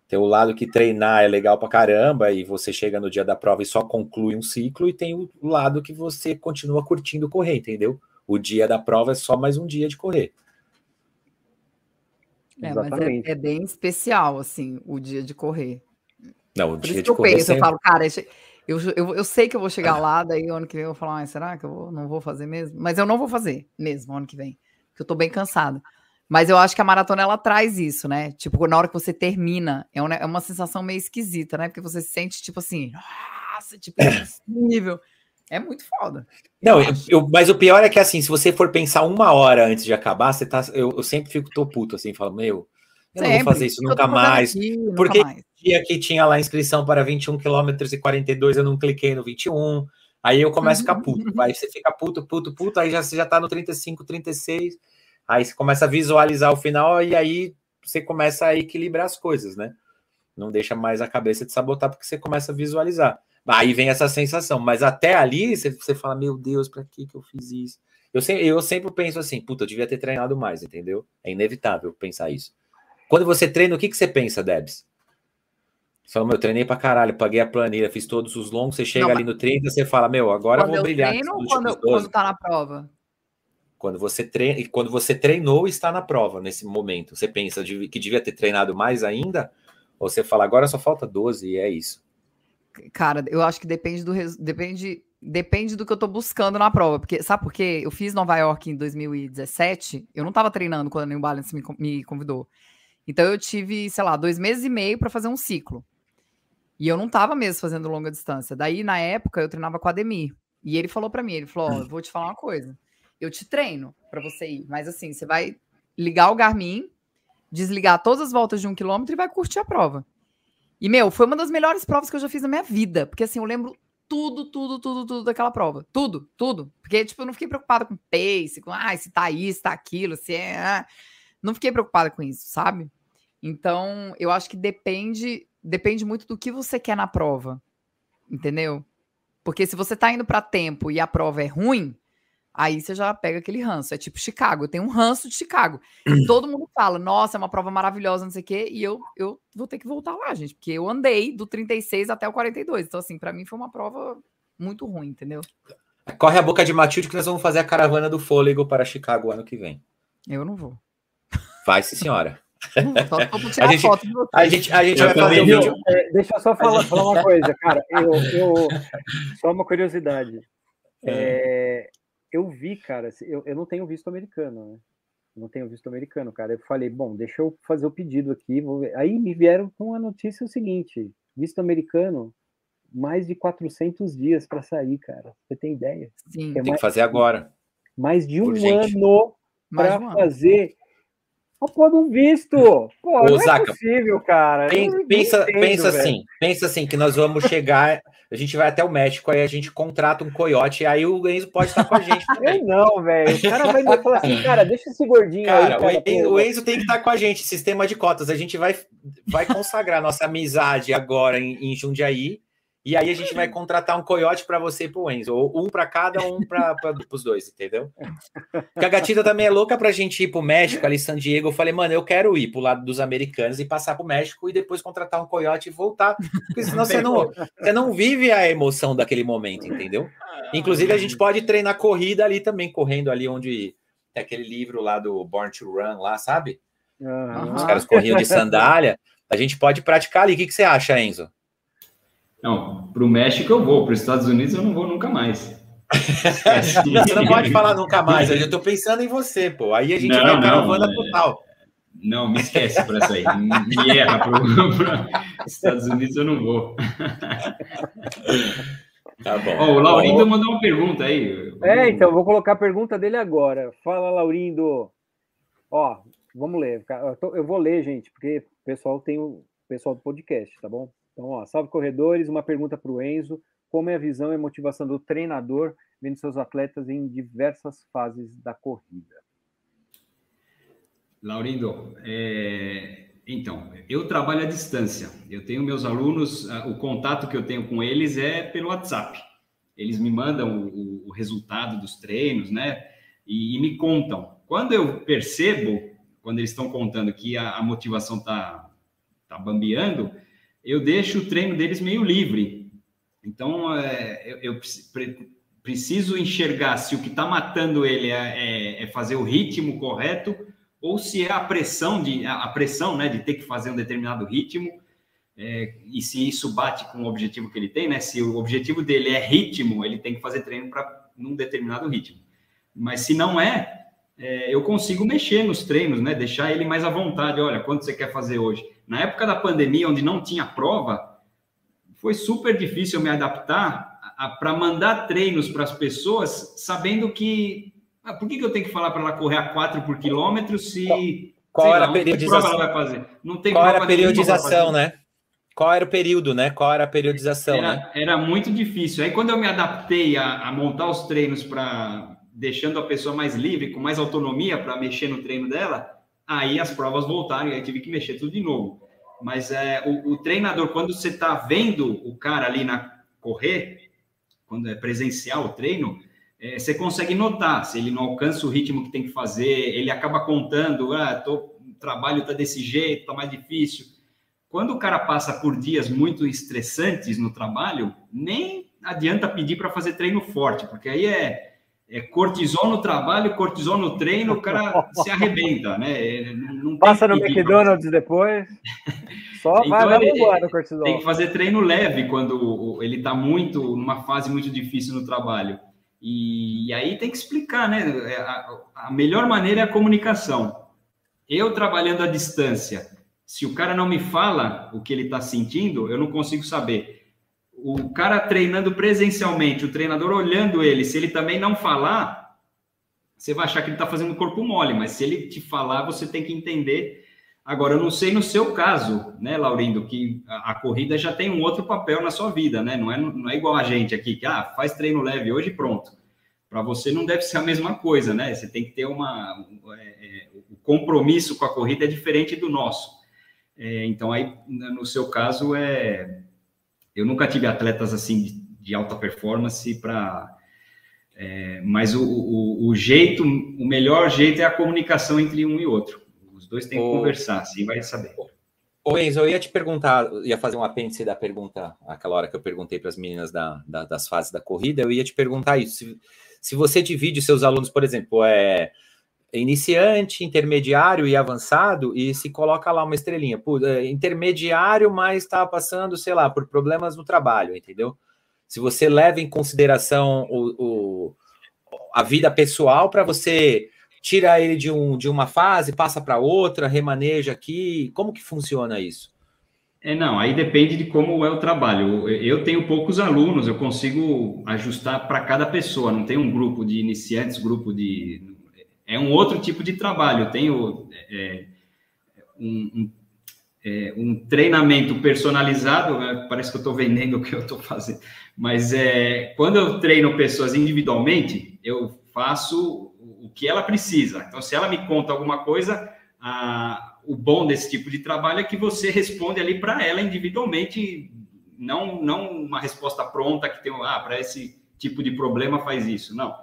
Tem o lado que treinar é legal pra caramba e você chega no dia da prova e só conclui um ciclo, e tem o lado que você continua curtindo correr, entendeu? O dia da prova é só mais um dia de correr. É, mas é, é, bem especial, assim, o dia de correr. Não, o Por dia de eu correr. Penso, sempre... Eu falo, cara, eu, eu, eu sei que eu vou chegar lá, daí ano que vem eu vou falar, ah, será que eu vou, não vou fazer mesmo? Mas eu não vou fazer mesmo ano que vem, porque eu tô bem cansada. Mas eu acho que a maratona ela traz isso, né? Tipo, na hora que você termina, é uma, é uma sensação meio esquisita, né? Porque você se sente, tipo assim, nossa, tipo, é nível. É muito foda. Não, eu, eu, mas o pior é que assim, se você for pensar uma hora antes de acabar, você tá. Eu, eu sempre fico tô puto assim, falo, meu, eu sempre. não vou fazer isso nunca mais. Aqui, nunca porque mais. dia que tinha lá a inscrição para 21 km e 42, eu não cliquei no 21. Aí eu começo a ficar puto. Aí você fica puto, puto, puto, aí já, você já tá no 35, 36. Aí você começa a visualizar o final e aí você começa a equilibrar as coisas, né? Não deixa mais a cabeça de sabotar porque você começa a visualizar. Aí vem essa sensação, mas até ali você, você fala: Meu Deus, para que, que eu fiz isso? Eu, sempre, eu sempre penso assim: Puta, eu devia ter treinado mais, entendeu? É inevitável pensar isso. Quando você treina, o que, que você pensa, Debs? Você fala, meu, eu treinei pra caralho, paguei a planilha, fiz todos os longos, você chega Não, ali no 30, você fala, meu, agora eu vou brilhar. Treino ou quando, quando tá na prova? Quando você treina, e quando você treinou está na prova nesse momento, você pensa que devia ter treinado mais ainda? Ou você fala, agora só falta 12 e é isso? Cara, eu acho que depende do depende depende do que eu tô buscando na prova, porque sabe por quê? Eu fiz Nova York em 2017, eu não tava treinando quando a New Balance me, me convidou. Então eu tive, sei lá, dois meses e meio para fazer um ciclo. E eu não tava mesmo fazendo longa distância. Daí, na época, eu treinava com a Ademir. E ele falou para mim, ele falou, oh, vou te falar uma coisa eu te treino para você ir. Mas assim, você vai ligar o Garmin, desligar todas as voltas de um quilômetro e vai curtir a prova. E, meu, foi uma das melhores provas que eu já fiz na minha vida. Porque, assim, eu lembro tudo, tudo, tudo, tudo daquela prova. Tudo, tudo. Porque, tipo, eu não fiquei preocupada com pace, com, ah, se tá isso, tá aquilo, se é... Ah. Não fiquei preocupada com isso, sabe? Então, eu acho que depende, depende muito do que você quer na prova. Entendeu? Porque se você tá indo para tempo e a prova é ruim, Aí você já pega aquele ranço. É tipo Chicago. Eu tenho um ranço de Chicago. todo mundo fala, nossa, é uma prova maravilhosa, não sei o quê. E eu, eu vou ter que voltar lá, gente. Porque eu andei do 36 até o 42. Então, assim, para mim foi uma prova muito ruim, entendeu? Corre a boca de Matilde que nós vamos fazer a caravana do fôlego para Chicago ano que vem. Eu não vou. Vai, sim, senhora. a, gente, a gente, a gente vai fazer um vídeo. É, deixa eu só falar, falar uma coisa, cara. Eu, eu, só uma curiosidade. É, eu vi, cara, eu, eu não tenho visto americano, né? Eu não tenho visto americano, cara. Eu falei, bom, deixa eu fazer o pedido aqui. Aí me vieram com a notícia o seguinte: visto americano, mais de 400 dias para sair, cara. Você tem ideia? Sim. É tem mais, que fazer agora. Mais de um Urgente. ano para um fazer porra de um visto. Pô, Ô, não Zaca, é possível, cara. pensa, entendo, pensa assim, pensa assim, que nós vamos chegar, a gente vai até o México, aí a gente contrata um coiote, aí o Enzo pode estar com a gente também. Eu não, velho. O cara vai me falar assim, cara, deixa esse gordinho cara, aí. Cara, o, Enzo, o Enzo tem que estar com a gente, sistema de cotas. A gente vai, vai consagrar nossa amizade agora em, em Jundiaí, E aí a gente vai contratar um coiote para você e pro Enzo, ou um para cada, um para os dois, entendeu? Porque a gatita também é louca pra gente ir pro México, ali San Diego. Eu falei, mano, eu quero ir pro lado dos americanos e passar pro México e depois contratar um coiote e voltar. Porque senão você não, você não vive a emoção daquele momento, entendeu? Inclusive, a gente pode treinar corrida ali também, correndo ali onde tem aquele livro lá do Born to Run, lá, sabe? Uhum. Os caras corriam de sandália. A gente pode praticar ali. O que, que você acha, Enzo? Não, para o México eu vou, para os Estados Unidos eu não vou nunca mais. você não pode falar nunca mais, eu estou pensando em você, pô. Aí a gente não, vai caravana é... total. Não, me esquece para essa aí. Me erra para os Estados Unidos eu não vou. Tá bom. Oh, o Laurindo mandou uma pergunta aí. É, então, vou colocar a pergunta dele agora. Fala, Laurindo. Ó, vamos ler. Eu vou ler, gente, porque o pessoal tem o pessoal do podcast, tá bom? Então, ó, salve corredores, uma pergunta para o Enzo. Como é a visão e motivação do treinador vendo seus atletas em diversas fases da corrida? Laurindo, é... então, eu trabalho à distância. Eu tenho meus alunos, o contato que eu tenho com eles é pelo WhatsApp. Eles me mandam o, o resultado dos treinos, né? E, e, me contam. Quando eu percebo, quando eles estão contando que a, a motivação está tá bambeando, eu deixo o treino deles meio livre. Então, é, eu, eu pre, preciso enxergar se o que está matando ele é, é, é, fazer o ritmo correto ou se é a pressão de a pressão, né, de ter que fazer um determinado ritmo é, e se isso bate com o objetivo que ele tem, né? Se o objetivo dele é ritmo, ele tem que fazer treino para num determinado ritmo. Mas se não é, é, eu consigo mexer nos treinos, né? Deixar ele mais à vontade. Olha, quanto você quer fazer hoje? Na época da pandemia, onde não tinha prova, foi super difícil me adaptar para mandar treinos para as pessoas, sabendo que. Ah, por que, que eu tenho que falar para ela correr a 4 por quilômetro se. Qual era a periodização? Ela vai fazer? Não tem Qual era a periodização, né? Qual era o período, né? Qual era a periodização, era, né? Era muito difícil. Aí, quando eu me adaptei a, a montar os treinos para deixando a pessoa mais livre, com mais autonomia para mexer no treino dela, aí as provas voltaram e aí tive que mexer tudo de novo. Mas é, o, o treinador, quando você está vendo o cara ali na correr, quando é presencial o treino, é, você consegue notar se ele não alcança o ritmo que tem que fazer, ele acaba contando, ah, tô, o trabalho está desse jeito, está mais difícil. Quando o cara passa por dias muito estressantes no trabalho, nem adianta pedir para fazer treino forte, porque aí é é cortisol no trabalho, cortisol no treino, o cara se arrebenta, né? Não Passa no McDonald's depois, só então vai, vai embora o cortisol. Tem que fazer treino leve quando ele está muito, numa fase muito difícil no trabalho. E, e aí tem que explicar, né? É, a, a melhor maneira é a comunicação. Eu trabalhando à distância, se o cara não me fala o que ele está sentindo, eu não consigo saber o cara treinando presencialmente, o treinador olhando ele, se ele também não falar, você vai achar que ele está fazendo corpo mole, mas se ele te falar, você tem que entender. Agora, eu não sei no seu caso, né, Laurindo, que a, a corrida já tem um outro papel na sua vida, né? Não é, não é igual a gente aqui, que ah, faz treino leve hoje pronto. Para você não deve ser a mesma coisa, né? Você tem que ter uma. É, é, o compromisso com a corrida é diferente do nosso. É, então, aí, no seu caso, é eu nunca tive atletas assim de, de alta performance para. É, mas o, o, o, jeito, o melhor jeito é a comunicação entre um e outro. Os dois têm que conversar, assim vai saber. Ô Enzo, eu ia te perguntar, ia fazer um apêndice da pergunta, aquela hora que eu perguntei para as meninas da, da, das fases da corrida, eu ia te perguntar isso. Se, se você divide seus alunos, por exemplo, é iniciante, intermediário e avançado e se coloca lá uma estrelinha. Por, é, intermediário, mas está passando, sei lá, por problemas no trabalho, entendeu? Se você leva em consideração o, o a vida pessoal para você tira ele de, um, de uma fase, passa para outra, remaneja aqui, como que funciona isso? É, não, aí depende de como é o trabalho. Eu tenho poucos alunos, eu consigo ajustar para cada pessoa, não tem um grupo de iniciantes, grupo de é um outro tipo de trabalho. Eu tenho é, um, um, é, um, treinamento personalizado, né? parece que eu estou vendendo o que eu estou fazendo, mas é, quando eu treino pessoas individualmente, eu faço o que ela precisa. Então, se ela me conta alguma coisa, a, o bom desse tipo de trabalho é que você responde ali para ela individualmente não, não uma resposta pronta que tem, ah, para esse tipo de problema faz isso. Não.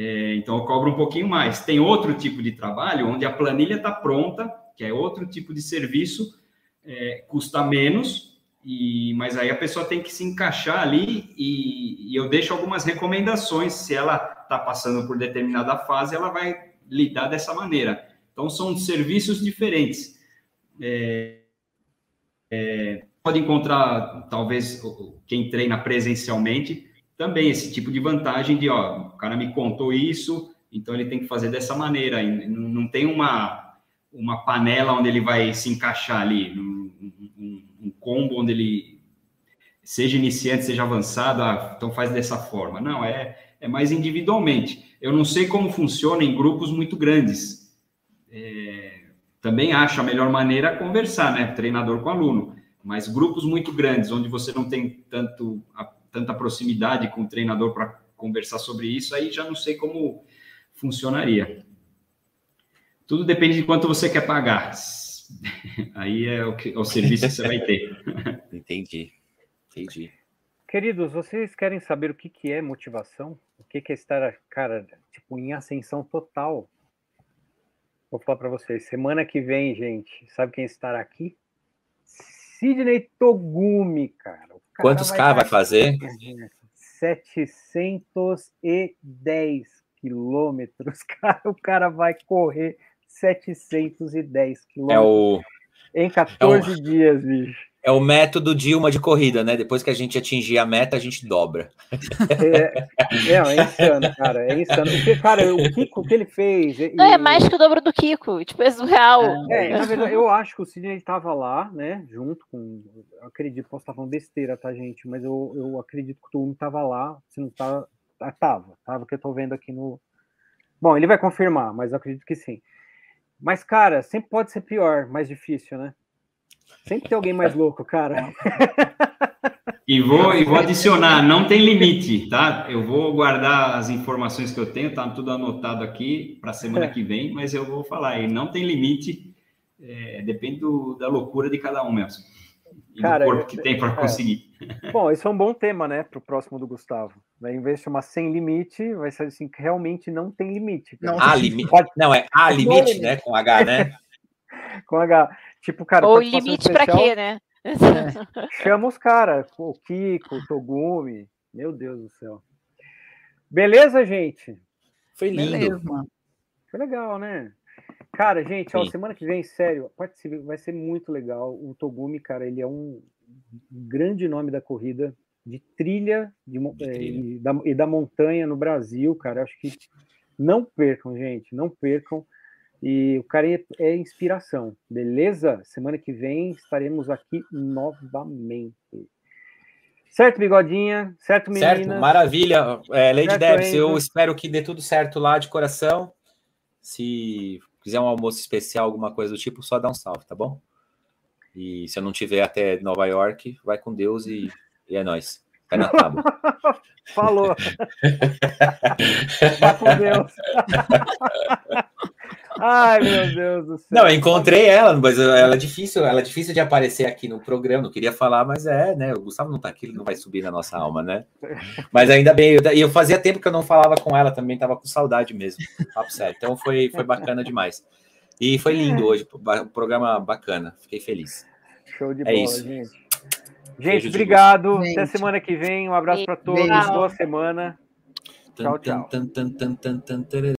É, então eu cobro um pouquinho mais. Tem outro tipo de trabalho onde a planilha está pronta, que é outro tipo de serviço, é, custa menos, e, mas aí a pessoa tem que se encaixar ali e, e eu deixo algumas recomendações. Se ela está passando por determinada fase, ela vai lidar dessa maneira. Então são serviços diferentes. É, é, pode encontrar, talvez, quem treina presencialmente, também esse tipo de vantagem de, ó, o cara me contou isso, então ele tem que fazer dessa maneira. Não tem uma, uma panela onde ele vai se encaixar ali, um, um, um combo onde ele seja iniciante, seja avançado, ah, então faz dessa forma. Não, é, é mais individualmente. Eu não sei como funciona em grupos muito grandes. É, também acho a melhor maneira conversar, né? Treinador com aluno. Mas grupos muito grandes, onde você não tem tanto a tanta proximidade com o treinador para conversar sobre isso, aí já não sei como funcionaria. Tudo depende de quanto você quer pagar. Aí é o, que, é o serviço que você vai ter. Entendi. Entendi. Queridos, vocês querem saber o que, que é motivação? O que, que é estar, cara, tipo, em ascensão total? Vou falar para vocês. Semana que vem, gente, sabe quem estará aqui? Sidney Togumi, cara. Quantos K vai fazer? 710 quilômetros, cara. O cara vai correr 710 quilômetros. É o... Em 14 é o... dias, bicho. É o método Dilma de corrida, né? Depois que a gente atingir a meta, a gente dobra. É, é, é insano, cara. É insano. Porque, cara, o Kiko, o que ele fez. Não, é mais que o dobro do Kiko, tipo, é surreal. É, na verdade, eu acho que o Sidney estava lá, né? Junto com. acredito, posso estar falando besteira, tá, gente? Mas eu, eu acredito que o Tumi estava lá. Se não tá. Ah, tava, tava, que eu tô vendo aqui no. Bom, ele vai confirmar, mas eu acredito que sim. Mas, cara, sempre pode ser pior, mais difícil, né? Sempre tem alguém mais louco, cara. E vou, e vou adicionar, não tem limite, tá? Eu vou guardar as informações que eu tenho, tá tudo anotado aqui para a semana que vem, mas eu vou falar, e não tem limite, é, depende do, da loucura de cada um mesmo. E cara, do corpo que tem para é. conseguir. Bom, esse é um bom tema, né, para o próximo do Gustavo. Vai, em vez de chamar sem limite, vai ser assim, que realmente não tem limite. Não, a limite. Não, é a limite, né? Com H, né? com H. Tipo, cara. Ou limite para quê, né? É, chama os caras, o Kiko, o Togumi. Meu Deus do céu. Beleza, gente? Foi lindo. Beleza. Foi legal, né? Cara, gente, ó, semana que vem, sério, participe, vai ser muito legal. O Togumi, cara, ele é um grande nome da corrida, de trilha, de, de trilha. Eh, e, da, e da montanha no Brasil, cara. Acho que não percam, gente, não percam. E o cara é, é, inspiração, beleza? Semana que vem estaremos aqui novamente. Certo, bigodinha? Certo, menina? Certo, maravilha. É, Lady certo, Debs, eu espero que dê tudo certo lá de coração. Se quiser um almoço especial, alguma coisa do tipo, só dá um salve, tá bom? E se eu não tiver até Nova York, vai com Deus e, e é nóis. Pé na tábua. Falou. vai com Deus. Ai, meu Deus do céu. Não, eu encontrei ela, mas ela é difícil, ela é difícil de aparecer aqui no programa. Não queria falar, mas é, né? O Gustavo não tá aqui, ele não vai subir na nossa alma, né? Mas ainda bem, eu, eu fazia tempo que eu não falava com ela também, tava com saudade mesmo. Papo sério. Então foi, foi bacana demais. E foi lindo hoje, um programa bacana. Fiquei feliz. Show de é bola, isso. gente. Gente, obrigado. Gente. Até semana que vem. Um abraço para todos. Boa semana. Tchau, tchau.